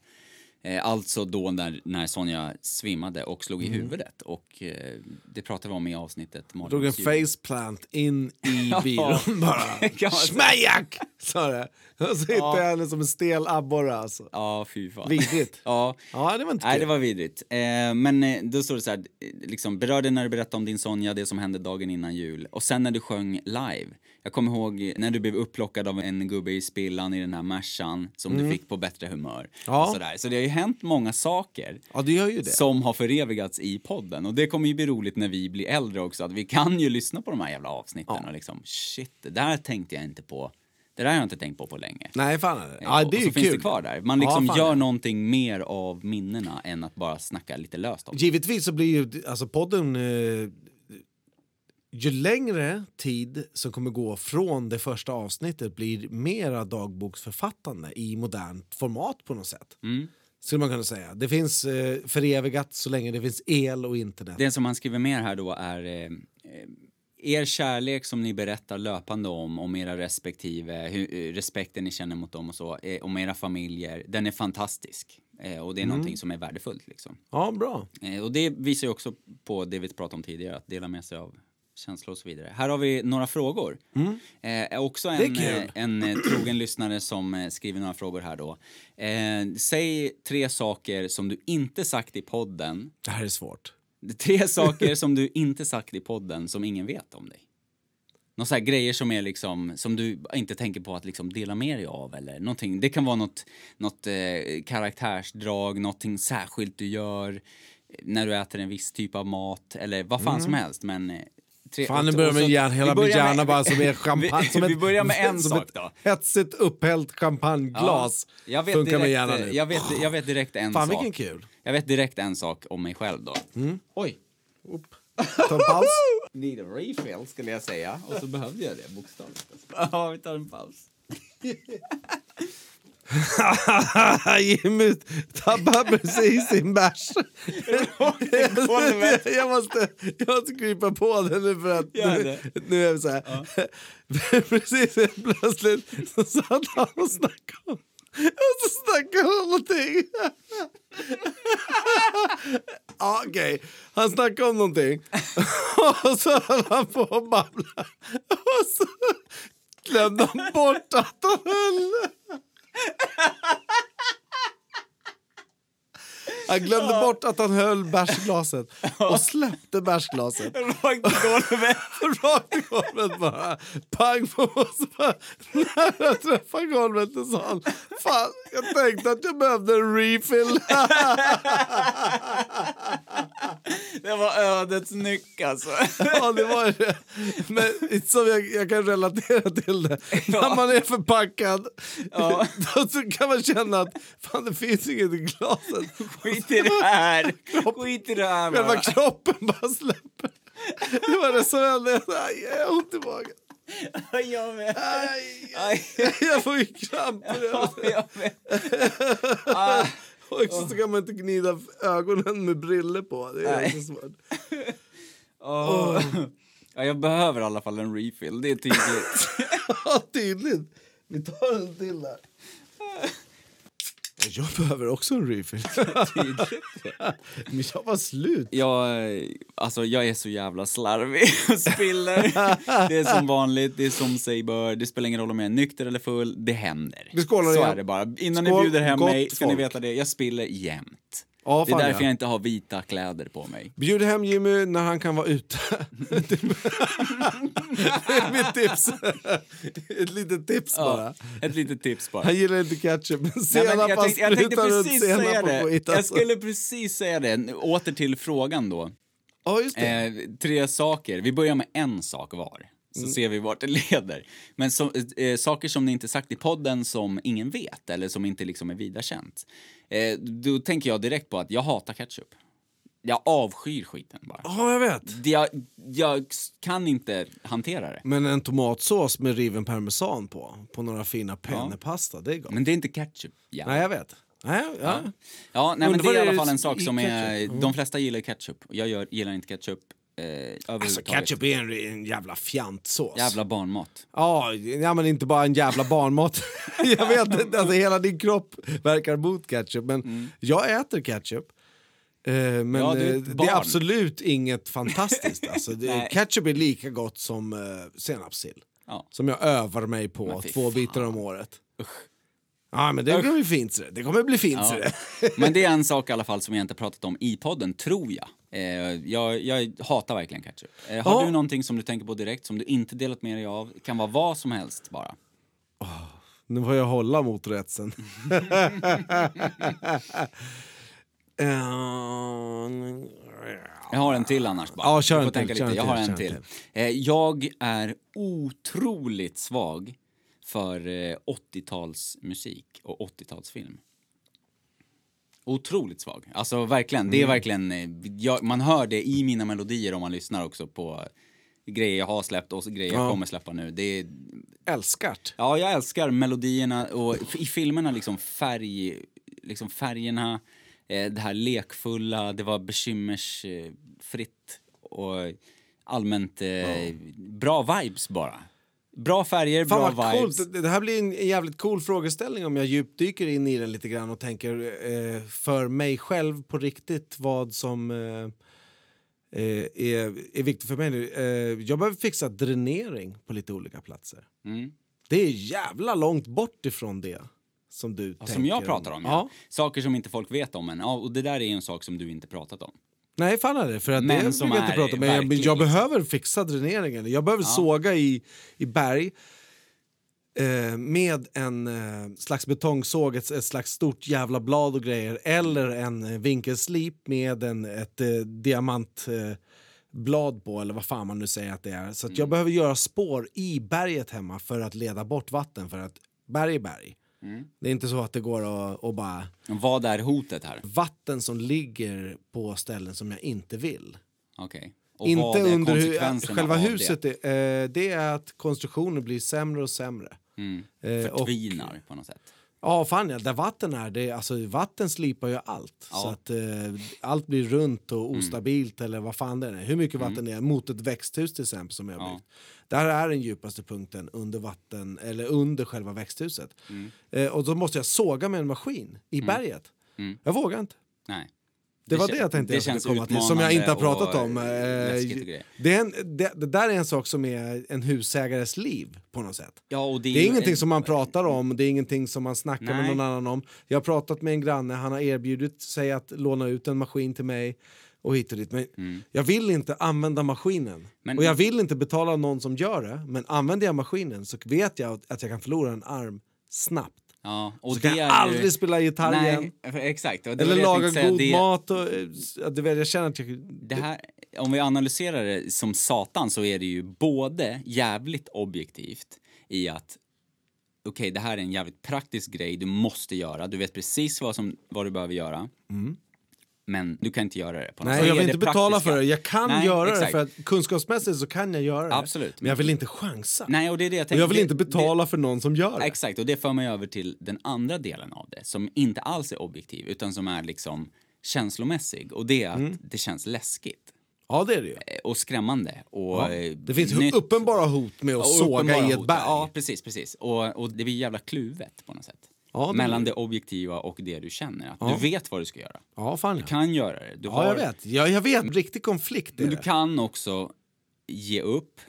Eh, alltså då när, när Sonja svimmade och slog i huvudet. Och eh, det pratade vi om i avsnittet
Drog en faceplant in i bilen bara. Smajak! Sa det. Och så hittade jag henne som en stel abborre alltså.
Ja, fy fan.
Vidrigt.
ja.
Ja, det var inte
Nej, det var vidrigt. Eh, men eh, då står det så här, eh, liksom, berörde när du berättade om din Sonja, det som hände dagen innan jul. Och sen när du sjöng live. Jag kommer ihåg när du blev upplockad av en gubbe i spillan i den här Mercan som du fick på bättre humör.
Mm. Ja.
Och sådär. Så det har ju hänt många saker.
Ja.
Som har förevigats i podden. Och det kommer ju bli roligt när vi blir äldre också. Att vi kan ju lyssna på de här jävla avsnitten
Ja.
och liksom shit, det där tänkte jag inte på. Det där har jag inte tänkt på på länge.
Nej, fan är det. Ja,
och
det är
så
ju
finns
kul.
det kvar där. Man
Ja,
liksom
fan,
gör
ja.
någonting mer av minnena än att bara snacka lite löst om det.
Givetvis så blir ju alltså podden... Eh, ju längre tid som kommer gå från det första avsnittet blir mera dagboksförfattande i modernt format på något sätt.
Mm.
Skulle man kunna säga. Det finns eh, förevigat så länge det finns el och internet.
Det som han skriver mer här då är eh, eh, er kärlek som ni berättar löpande om, om era respektive, hur, eh, respekten ni känner mot dem och så, eh, om era familjer, den är fantastisk. Eh, och det är någonting som är värdefullt liksom.
Ja, bra.
Eh, och det visar ju också på det vi pratade om tidigare, att dela med sig av känslor och så vidare. Här har vi några frågor. Eh, också en,
Mm.
Eh, en eh, trogen lyssnare som eh, skriver några frågor här då. Eh, säg tre saker som du inte sagt i podden.
Det här är svårt.
Tre saker som du inte sagt i podden som ingen vet om dig. Några så grejer som är liksom, som du inte tänker på att liksom dela med dig av eller någonting. Det kan vara något, något eh, karaktärsdrag, någonting särskilt du gör när du äter en viss typ av mat eller vad fan som helst. Men, tre,
Mm. Fan, nu börjar
och
med
så-
hjärn, hela
vi
min hjärna bara som är champagne.
vi,
som
vi
ett-
börjar med en sak då.
Hetsigt upphällt champagneglas
jag vet
funkar
direkt,
med hjärnan nu.
jag vet, jag vet direkt en
Fan,
sak.
vilken kul.
Jag vet direkt en sak om mig själv då. Oj.
Ta en paus.
Need a refill skulle jag säga. Och så behövde jag det bokstavligt. Ja, vi tar en paus.
Jimmy tappade precis sin bärs. jag, måste, jag måste krypa på den nu för att nu, nu är det så här. precis helt plötsligt så satt han och snackade om och så snackade han om någonting. ja, okej. Han snackade om någonting och så höll han på att babbla. Och så glömde han bort att han höll Han glömde bort att han höll bärsglaset och släppte bärsglaset.
Rakt i golvet.
Rakt i golvet bara. Pang på bara, När jag träffade golvet så sa han Fan, jag tänkte att jag behövde en refill.
Det var ödets nyck alltså.
ja, det var det. Men som jag, jag kan relatera till det.
Ja.
När man är förpackad
Ja.
då så kan man känna att fan, det finns inget i glaset.
Skit i det här. Skit i det här
Själva
bara.
kroppen bara släpper. Det var det som hände. Jag sa, "Aj, Jag har ont i magen.
Jag med.
Aj,
Aj.
Jag får ju kramper.
Ja, jag med. Ah.
Och så kan man inte gnida ögonen med briller på. Det är så svårt.
Åh. Ja, jag behöver i alla fall en refill, det är tydligt.
Ja, tydligt. Vi tar en till där. Jag behöver också en refill. Jag var slut.
Jag, alltså, jag är så jävla slarvig och spiller. Det är som vanligt, det är som sig bör. Det spelar ingen roll om jag är nykter eller full, det händer.
Vi skålar
så
igen.
är det bara. Innan
Skål,
ni bjuder hem mig ska ni
folk.
veta det, jag spiller jämt.
Ja,
det är därför
ja.
jag inte har vita kläder på mig.
Bjud hem Jimmy när han kan vara ute. det är mitt tips. Ett litet tips bara.
Ja, ett litet tips bara.
Han gillar inte ketchup, men senap, han sprutar runt
precis säga
senap
det.
och skit.
Jag
Alltså.
skulle precis säga det. Åter till frågan då.
Ja.
Eh, tre saker. Vi börjar med en sak var. Så
Mm.
ser vi vart det leder. Men så, eh, saker som ni inte sagt i podden som ingen vet eller som inte liksom är vida känt. Eh, då tänker jag direkt på att jag hatar ketchup. Jag avskyr skiten bara.
Ja, jag vet.
Jag, jag kan inte hantera det.
Men en tomatsås med riven parmesan på, på några fina pennepasta, det är gott.
Men det är inte ketchup. Ja.
Nej, jag vet. Nej, ja.
Ja, ja nej, men det är i alla fall en sak som är...
Mm.
De flesta gillar ketchup. Jag gör, gillar inte ketchup eh,
Alltså ketchup är en, en jävla fjantsås.
Jävla barnmat.
Ja, ja, men inte bara en jävla barnmat. jag vet inte, alltså hela din kropp verkar mot ketchup. Men jag äter ketchup. Eh, men
Ja, är
eh, det är absolut inget fantastiskt. Alltså, det, ketchup är lika gott som eh, senapssill.
Ja.
Som jag övar mig på två
fan.
bitar om året. Ja, men det kommer bli fint. det. Kommer bli fint.
Ja.
det.
Men det är en sak i alla fall som jag inte pratat om i podden, tror jag. Eh, jag, jag hatar verkligen ketchup. Eh, har
Ja.
du någonting som du tänker på direkt som du inte delat med dig av? kan vara vad som helst bara.
Nu får jag hålla motorrätsen. Eh,
Jag har en till annars bara.
Ja, kör en till,
tänka
kör
lite. Jag har en till. jag är otroligt svag för eh, 80-talsmusik och 80-talsfilm. Otroligt svag. Alltså verkligen. Det är
Mm.
verkligen... eh, Jag, man hör det i mina melodier om man lyssnar också på grejer jag har släppt och grejer jag
Ja.
kommer släppa nu. Det är,
Älskart.
Ja, jag älskar melodierna och i filmerna liksom färg, liksom färgerna, eh, det här lekfulla, det var bekymmersfritt och allmänt eh, bra vibes bara. Bra färger,
Fan
bra vibes.
coolt. Det här blir en jävligt cool frågeställning om jag djupdyker in i den lite grann och tänker eh, för mig själv på riktigt vad som eh, eh, är, är viktigt för mig nu. Eh, jag behöver fixa dränering på lite olika platser.
Mm.
Det är jävla långt bort ifrån det som du
Ja,
tänker.
Som jag pratar om, ja.
ja.
Saker som inte folk vet om än. Ja, och det där är en sak som du inte pratat om.
Nej, fan är det. För att
Men
det
som
jag inte prata om. Jag, jag behöver fixa dräneringen. Jag behöver såga i, i berg eh, med en eh, slags betongsåg, ett, ett slags stort jävla blad och grejer. Eller en eh, vinkelslip med en, ett eh, diamantblad eh, på, eller vad fan man nu säger att det är. Så att
Mm.
jag behöver göra spår i berget hemma för att leda bort vatten. För att berg är berg.
Mm.
Det är inte så att det går att, att bara...
Och Vad är hotet här?
Vatten som ligger på ställen som jag inte vill.
Okej. Och vad
Inte
är
under hu- själva huset. Det. Eh, det är att konstruktionen blir sämre och sämre.
Mm.
Eh, och,
Förtvinar på något sätt.
Ja, fan ja. Där vatten är, det, alltså, vatten slipar ju allt.
Ja.
Så att eh, allt blir runt och ostabilt eller vad fan det är. Hur mycket vatten det är mot ett växthus till exempel som jag
Ja.
byggt. Där är den djupaste punkten under vatten, eller under själva växthuset. Eh, och då måste jag såga med en maskin i berget.
Mm.
Jag vågar inte.
Nej.
Det, var det jag tänkte jag skulle komma till, som jag inte har pratat om. Eh, det, är en, det, det där är en sak som är en husägares liv på något sätt.
Ja, och det är,
Det är ingenting
en-
som man pratar om, det är ingenting som man snackar med
Nej.
någon annan om. Jag har pratat med en granne, han har erbjudit sig att låna ut en maskin till mig och hit och dit. Men jag vill inte använda maskinen.
Mm. Men-
och jag vill inte betala någon som gör det. Men använder jag maskinen så vet jag att jag kan förlora en arm snabbt.
Ja, och
Så
det
kan jag
är ju-
aldrig spela gitarr
Nej,
igen.
exakt.
Eller laga god
det,
mat. Och, du vet, jag känner att jag...
Det här, om vi analyserar det som satan så är det ju både jävligt objektivt i att okej, det här är en jävligt praktisk grej du måste göra. Du vet precis vad, som, vad du behöver göra. Men du kan inte göra det. På något
Nej,
sätt.
jag
Det
vill inte
det
betala för det. Jag kan
Nej,
göra
exakt.
det för att kunskapsmässigt så kan jag göra det.
Absolut.
Men jag vill inte chansa.
Nej, och det är det jag
och
tänker.
jag vill
det-
inte betala för någon som gör
Det,
det.
exakt, och det för mig över till den andra delen av det som inte alls är objektiv utan som är liksom känslomässig och det är att
Mm.
det känns läskigt
Ja, det är det ju.
eh, och skrämmande och
Ja.
eh,
Det finns
nytt.
uppenbara hot med att
Och
såga i ett berg.
Ja, precis, precis. Och, och det blir jävla kluvet på något sätt.
Ja, det
Mellan det objektiva och det du känner. Att
Ja.
Du vet vad du ska göra.
Ja, fan
Du
ja.
kan göra det. Du
Ja,
har,
jag vet. Jag, jag vet. Riktig konflikt
Men du
det.
kan också ge upp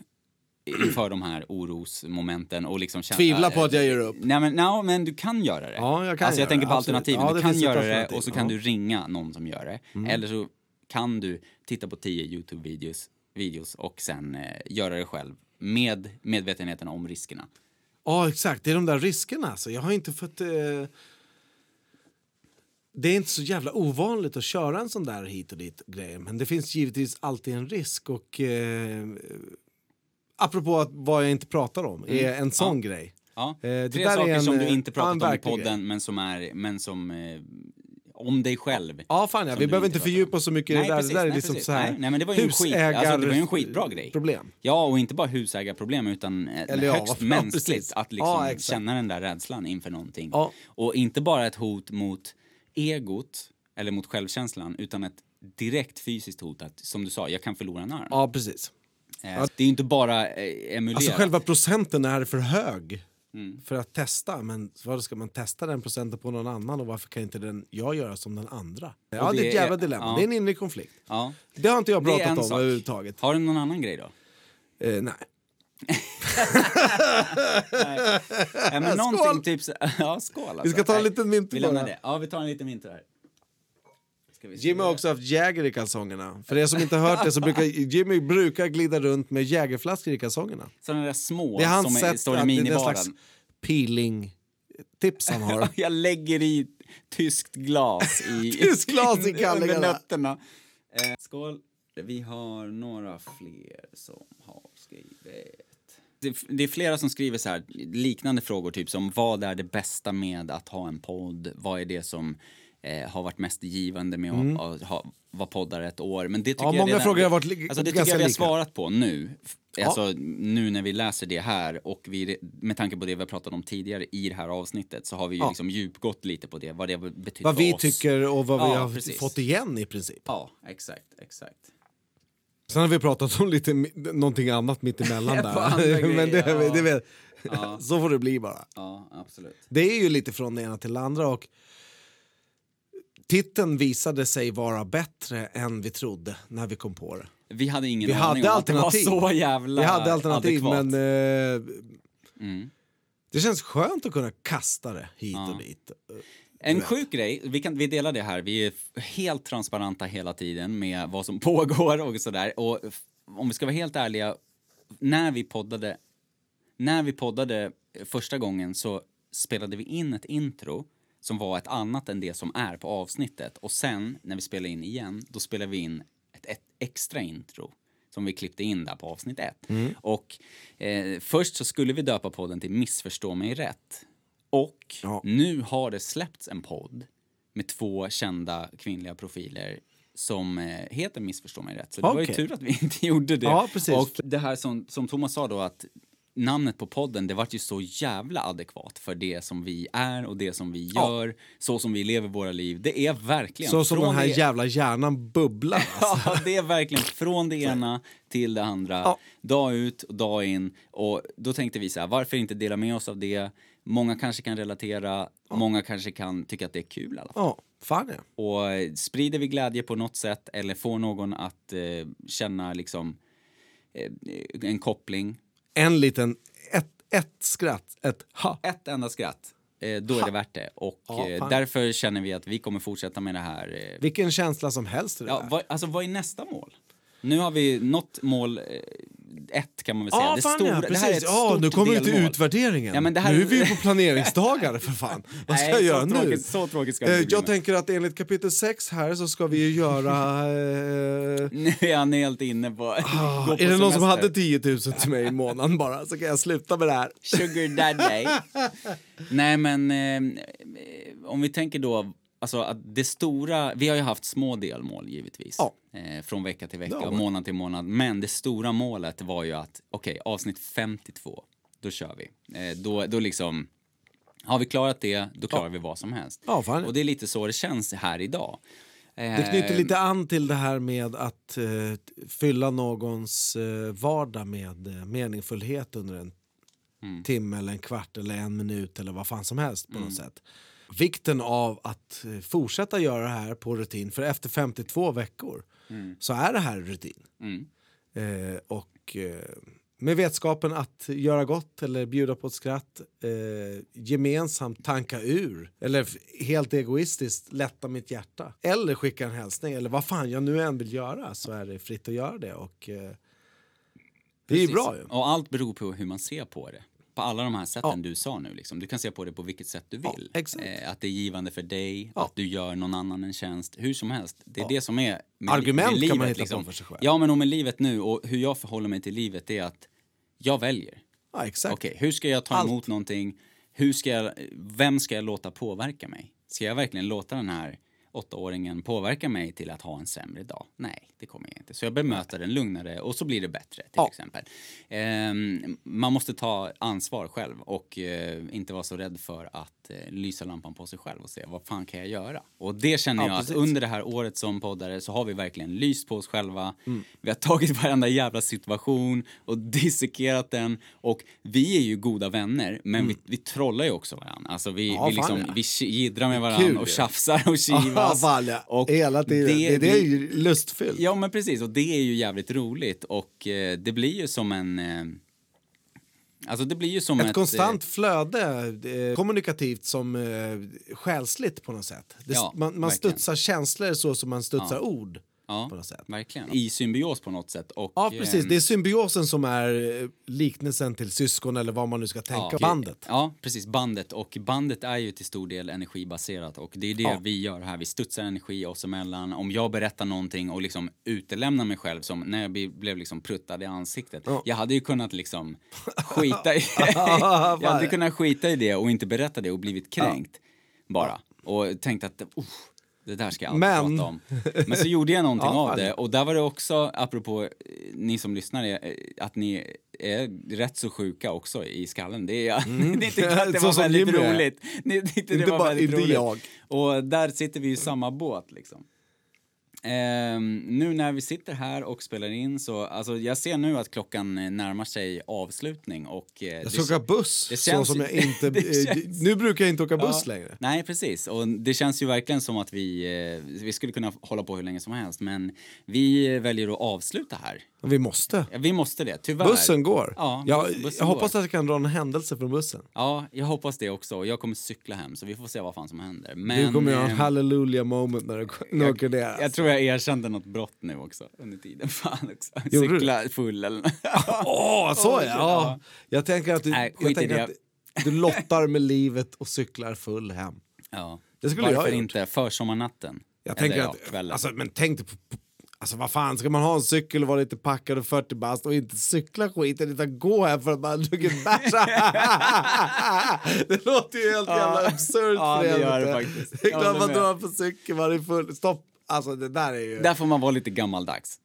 inför de här orosmomenten och liksom känna...
Tvivla på att jag ger upp.
Nej men, no, men du kan göra det.
Ja, jag kan
alltså jag tänker
det,
på alternativen.
Ja,
du kan göra det och så kan
ja. Mm.
du ringa någon som gör det. Eller så kan du titta på tio Youtube-videos videos och sen eh, göra det själv med medvetenheten om riskerna.
Ja, exakt. Det är de där riskerna. Alltså. Jag har inte fått... Eh... Det är inte så jävla ovanligt att köra en sån där hit och dit grej. Men det finns givetvis alltid en risk. Och eh... apropå att vad jag inte pratar om, är en sån grej.
Ja.
Eh, det
Tre saker
en,
som du
eh,
inte
ja,
pratat om i podden
grej.
men som är, men som, eh, om dig själv.
Ja, fan ja. Vi behöver
inte
fördjupa oss så mycket i
Nej,
det där.
precis,
det där är
nej,
liksom
precis.
så här
Nej, nej, men det var ju en skit- alltså, det var ju en skitbra grej.
Problem.
Ja, och inte bara husägarproblem utan eh,
Eller
högst
ja,
mänskligt
precis.
att liksom
Ja,
känna den där rädslan inför någonting.
Ja.
Och inte bara ett hot mot egot eller mot självkänslan utan ett direkt fysiskt hot att, som du sa, jag kan förlora en arm.
Ja, precis.
Eh, Det är inte bara eh, emulerat.
Alltså själva procenten är för hög
Mm.
för att testa. Men vad ska man testa den procenten på någon annan och varför kan inte den jag göra som den andra? Ja, det,
det
är ett jävla dilemma.
ja.
Det är en inre konflikt.
Ja.
Det har inte jag pratat om
sak.
överhuvudtaget.
Har du någon annan grej då?
Eh, nej.
Ja, men någonting typ ja, skål alltså.
Vi ska ta en
Nej,
liten mint
Vi
bara.
det. Ja, vi tar en liten mint här. Ska vi se.
Jimmy har också haft Jäger i kalsongerna. För er som inte har hört det så brukar Jimmy brukar glida runt med Jägerflaskor i kalsongerna.
Sådana där små
Det är hans
som är,
sätt
står i minibaren.
slags peeling-tips han har.
Jag lägger i tyskt glas i,
Tyskt glas i
under nötterna. Eh, skål. Vi har några fler som har skrivit. Det, det är flera som skriver så här, liknande frågor, typ som vad är det bästa med att ha en podd? Vad är det som eh, har varit mest givande med att, att ha, vara poddare ett år? Men det tycker
Mm. Ja,
jag
många
redan,
frågor har varit li-
alltså, det tycker jag vi har
lika.
svarat på nu. F-
Ja.
Alltså nu när vi läser det här och vi, med tanke på det vi har pratat om tidigare i det här avsnittet så har vi ju
Ja.
liksom djupgått lite på det, vad det betyder
Vad
för
vi
oss.
tycker och vad vi
Ja,
har
precis.
fått igen i princip.
Ja, exakt, exakt.
Sen har vi pratat om lite någonting annat mittemellan där.
grejer,
Men det, det vet. Så får det bli bara.
Ja, absolut.
Det är ju lite från det ena till det andra och titeln visade sig vara bättre än vi trodde när vi kom på det.
Vi hade ingen
Vi
aning
hade
om att det
alternativ.
var så jävla
Vi hade alternativ
adekvat.
men eh,
Mm.
det känns skönt att kunna kasta det hit
Ja.
och dit.
En sjuk grej, vi, kan, vi delar det här, vi är helt transparenta hela tiden med vad som pågår och sådär. Och om vi ska vara helt ärliga, när vi poddade, när vi poddade första gången så spelade vi in ett intro som var ett annat än det som är på avsnittet. Och sen, när vi spelade in igen, då spelade vi in ett, ett extra intro som vi klippte in där på avsnitt ett. Och eh, först så skulle vi döpa podden till Missförstå mig rätt. Och
Ja.
nu har det släppts en podd med två kända kvinnliga profiler som eh, heter Missförstå mig rätt. Så det var ju tur att vi inte gjorde det.
Ja, precis.
Och det här som, som Thomas sa då att namnet på podden, det vart ju så jävla adekvat för det som vi är och det som vi
Ja.
gör, så som vi lever våra liv. Det är verkligen
Så som den här
det...
jävla hjärnan bubblar. Alltså.
Ja, det är verkligen från det ena till det andra.
Ja.
Dag ut och dag in. Och då tänkte vi så här, varför inte dela med oss av det? Många kanske kan relatera, många kanske kan tycka att det är kul i alla fall.
Ja, fan ja.
Och eh, sprider vi glädje på något sätt eller får någon att eh, känna liksom eh, en koppling,
En liten, ett, ett skratt, ett ha.
ett enda skratt, eh, då är det värt det. Och
Ja,
eh, därför känner vi att vi kommer fortsätta med det här. Eh,
Vilken känsla som helst
ja, vad, alltså vad är nästa mål? Nu har vi nått mål eh, ett kan man väl säga.
Ja,
det,
fan
stora,
ja,
det här är ett.
Ja,
stort
nu kommer vi till utvärderingen.
Ja, här-
Nu är vi ju på planeringsdagar för fan. Vad ska
Nej,
jag göra nu?
tråkigt- så tråkigt ska det
Eh, Jag tänker att enligt kapitel 6 här så ska vi ju göra... Eh,
Nu är han helt inne på...
ah,
på
är det någon som
semester.
hade 10 000 till mig i månaden bara så kan jag sluta med det här.
Sugar daddy. Nej, men eh, om vi tänker då, alltså att det stora, vi har ju haft små delmål givetvis.
Ja.
Eh, från vecka till vecka och månad till månad. Men det stora målet var ju att, okej, avsnitt 52, då kör vi. Eh, då, då liksom, har vi klarat det, då klarar vi vad som helst.
Ja, fan.
Och det är lite så det känns här idag. Eh,
Det knyter lite an till det här med att eh, fylla någons eh, vardag med eh, meningsfullhet under en
Mm.
timme eller en kvart eller en minut eller vad fan som helst
Mm.
på något sätt. Vikten av att eh, fortsätta göra det här på rutin för efter 52 veckor så är det här rutin.
Mm.
Eh, och eh, med vetskapen att göra gott eller bjuda på ett skratt, eh, gemensamt tanka ur eller helt egoistiskt lätta mitt hjärta. Eller skicka en hälsning eller vad fan jag nu än vill göra så är det fritt att göra det. Och, eh, det är bra ju.
Och allt beror på hur man ser på det. På alla de här sätten
Ja.
du sa nu. Liksom. Du kan se på det på vilket sätt du vill.
Ja.
Eh, att det är givande för dig,
Ja.
att du gör någon annan en tjänst. Hur som helst. Det är det som är med,
Argument
med
kan
livet.
man hitta
liksom.
på för sig själv.
Ja, men och med livet nu och hur jag förhåller mig till livet är att Jag väljer.
Ja, exakt.
Okej, hur ska jag ta
Allt.
emot någonting? Hur ska jag, vem ska jag låta påverka mig? Ska jag verkligen låta den här åttaåringen påverka mig till att ha en sämre dag? Nej, det kommer jag inte. Så jag bemöter den lugnare och så blir det bättre till
Ja.
exempel. Ehm, man måste ta ansvar själv och eh, inte vara så rädd för att eh, lysa lampan på sig själv och se vad fan kan jag göra? Och det känner
Ja,
jag
precis.
att under det här året som poddare så har vi verkligen lyst på oss själva.
Mm.
Vi har tagit varenda jävla situation och dissekerat den och vi är ju goda vänner men vi, vi trollar ju också varandra. Alltså vi,
Mm. Ja,
vi, liksom,
ja.
vi jiddrar med varandra
Kul
och tjafsar och kivas.
Ja, ja.
och
Hela tiden. Det, det är
vi-
ju lustfyllt.
Ja men precis och det är ju jävligt roligt och eh, det blir ju som en eh, Alltså det blir ju som ett...
Ett konstant flöde, eh, kommunikativt som eh, själsligt på något sätt. Det,
Ja,
man man
verkligen.
studsar känslor så som man studsar ord.
Ja,
på något sätt.
verkligen. I symbios på något sätt. Och,
Ja, precis. Det är symbiosen som är eh, liknelsen till syskon eller vad man nu ska tänka. Bandet.
Ja, precis. Bandet. Och bandet är ju till stor del energibaserat och det är det
Ja.
vi gör här. Vi studsar energi oss emellan. Om jag berättar någonting och liksom utelämnar mig själv som när jag blev liksom pruttad i ansiktet.
Ja.
Jag hade ju kunnat liksom skita i...
Ja,
jag hade kunnat skita i det och inte berätta det och blivit kränkt bara. Och tänkt att "Uff, det där ska jag alltid
Men-
prata om. Men så gjorde jag någonting
Ja,
av det och där var det också, apropå eh, ni som lyssnar, eh, att ni är rätt så sjuka också i skallen. Det är, det är inte att det
Mm.
Var väldigt roligt. Det, det, det
Inte
var
bara-
väldigt
inte
roligt.
jag.
Och där sitter vi i samma båt liksom. Ehm, nu när vi sitter här och spelar in så, alltså jag ser nu att klockan eh, närmar sig avslutning och... eh,
Jag
det
ska åka buss,
det
så
känns-
som jag inte... eh,
känns-
Nu brukar jag inte åka buss
Ja.
längre.
Nej, precis. Och det känns ju verkligen som att vi, eh, vi skulle kunna hålla på hur länge som helst, men vi väljer att avsluta här.
Vi måste.
Ja, Vi måste det, tyvärr.
Bussen går.
Ja,
jag,
bussen
jag hoppas
går.
att jag kan dra en händelse från bussen.
Ja, jag hoppas det också. Jag kommer cykla hem, så vi får se vad fan som händer. Men,
du kommer göra en
eh,
hallelujah moment när du, när åker ner.
jag tror jag erkände något brott nu också under tiden. Fan också.
Gjorde du?
Cykla full eller
Åh, så
Åh,
ja. ja! Jag tänker att du,
Nej,
jag tänker
det.
att du lottar med livet och cyklar full hem.
Ja.
Det skulle jag
Varför
gjort.
inte? Försommarnatten.
Jag tänker
ja,
att,
kvällen.
alltså, men tänk dig på, på, alltså vad fan, ska man ha en cykel och vara lite packad och 40 bast och inte cykla skiten utan gå här för att man har druckit bärs? det låter ju helt jävla
Ja.
absurt
Ja, det gör det faktiskt.
Det är
Jag
klart man drar på cykel, man är full. Stopp! Alltså det där är ju...
Där får man vara lite gammaldags.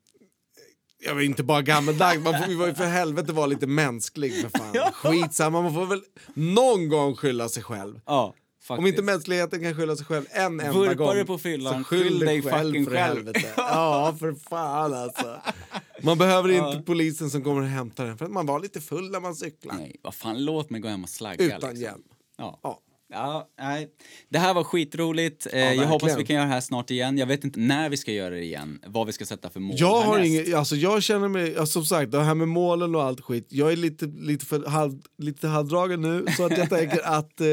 Jag var inte bara gammaldags, man får ju för helvete vara lite mänsklig för fan. Skitsamma, man får väl någon gång skylla sig själv.
Ja, faktiskt.
Om inte mänskligheten kan skylla sig själv en enda
Vurpar
gång
du på fyllan,
skyll
skyll dig
själv
fucking
för
själv.
helvete. Ja, för fan alltså. Man behöver inte polisen som kommer och hämtar en för att man var lite full när man cyklar.
Nej, vad fan, låt mig gå hem och slagga.
Utan
liksom.
hjälm.
Ja.
Ja.
Ja, nej. Det här var skitroligt. Eh, jag
verkligen.
hoppas vi kan göra det här snart igen. Jag vet inte när vi ska göra det igen, vad vi ska sätta för mål
Jag har ingen, alltså jag känner mig, alltså som sagt det här med målen och allt skit, jag är lite, lite, för halv, lite halvdragen nu så att jag tänker att eh,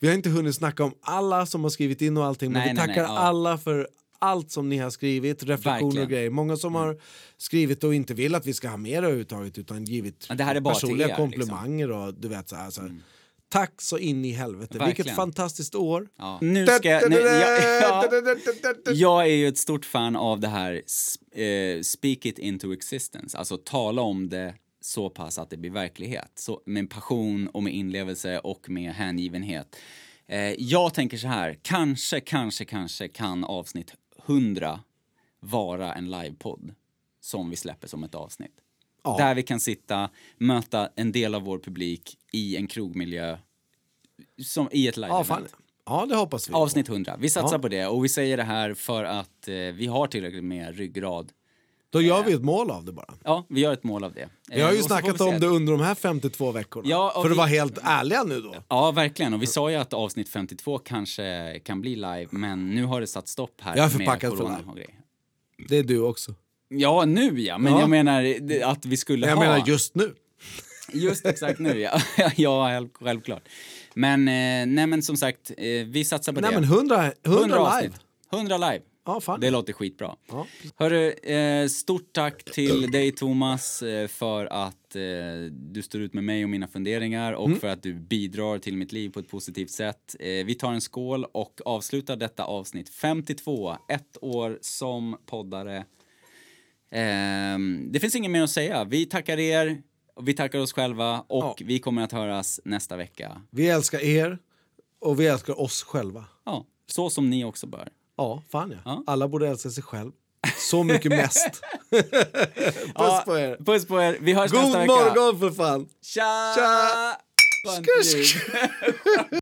vi har inte hunnit snacka om alla som har skrivit in och allting men
Nej,
vi
nej,
tackar
nej, ja.
alla för allt som ni har skrivit, reflektioner
Verkligen.
och grejer. Många som har skrivit och inte vill att vi ska ha mer överhuvudtaget utan givit
Men det här är bara
personliga
er, liksom.
komplimanger och du vet så här. Så här. Tack så in i helvete. Vilket
Verkligen.
fantastiskt år.
Ja. Nu ska jag... Nu, jag, ja, jag är ju ett stort fan av det här eh, speak it into existence, alltså tala om det så pass att det blir verklighet. Så, med passion och med inlevelse och med hängivenhet. Eh, jag tänker så här, kanske, kanske, kanske kan avsnitt 100 vara en livepodd som vi släpper som ett avsnitt.
Ja.
Där vi kan sitta, möta en del av vår publik i en krogmiljö, som i ett live
Ja, fan. ja, det hoppas vi.
Avsnitt 100. Vi satsar
Ja.
på det och vi säger det här för att eh, vi har tillräckligt med ryggrad.
Då gör vi ett mål av det bara.
Ja, vi gör ett mål av det.
Vi har
Eh,
ju
och får
snackat om det under de här 52 veckorna.
Ja,
För att
vi-
vara helt ärliga nu då.
Ja, verkligen. Och vi sa ju att avsnitt 52 kanske kan bli live, men nu har det satt stopp här
Jag är
med
förpackad för live. Det är du också.
Ja, nu ja, men
Ja.
jag menar att vi skulle
Jag
ha...
menar just nu.
Just exakt nu, ja. ja, självklart. Men, eh, nej men som sagt, eh, vi satsar på
Nej
det.
men 100, 100, live.
avsnitt. 100 live.
Ja, fan.
Det låter skitbra.
Ja.
Hörru, eh, stort tack till dig Thomas för att du står ut med mig och mina funderingar och
Mm.
för att du bidrar till mitt liv på ett positivt sätt. Vi tar en skål och avslutar detta avsnitt 52, ett år som poddare. Ehm, det finns inget mer att säga. Vi tackar er Vi tackar oss själva och
Ja.
vi kommer att höras nästa vecka.
Vi älskar er och vi älskar oss själva.
Ja, så som ni också bör.
Ja, fan ja.
Ja.
Alla borde älska sig själv. Så mycket mest. Puss
Ja,
på er.
Puss på er. Vi hörs
God
nästa vecka.
morgon för fan!
Tja!
Tja!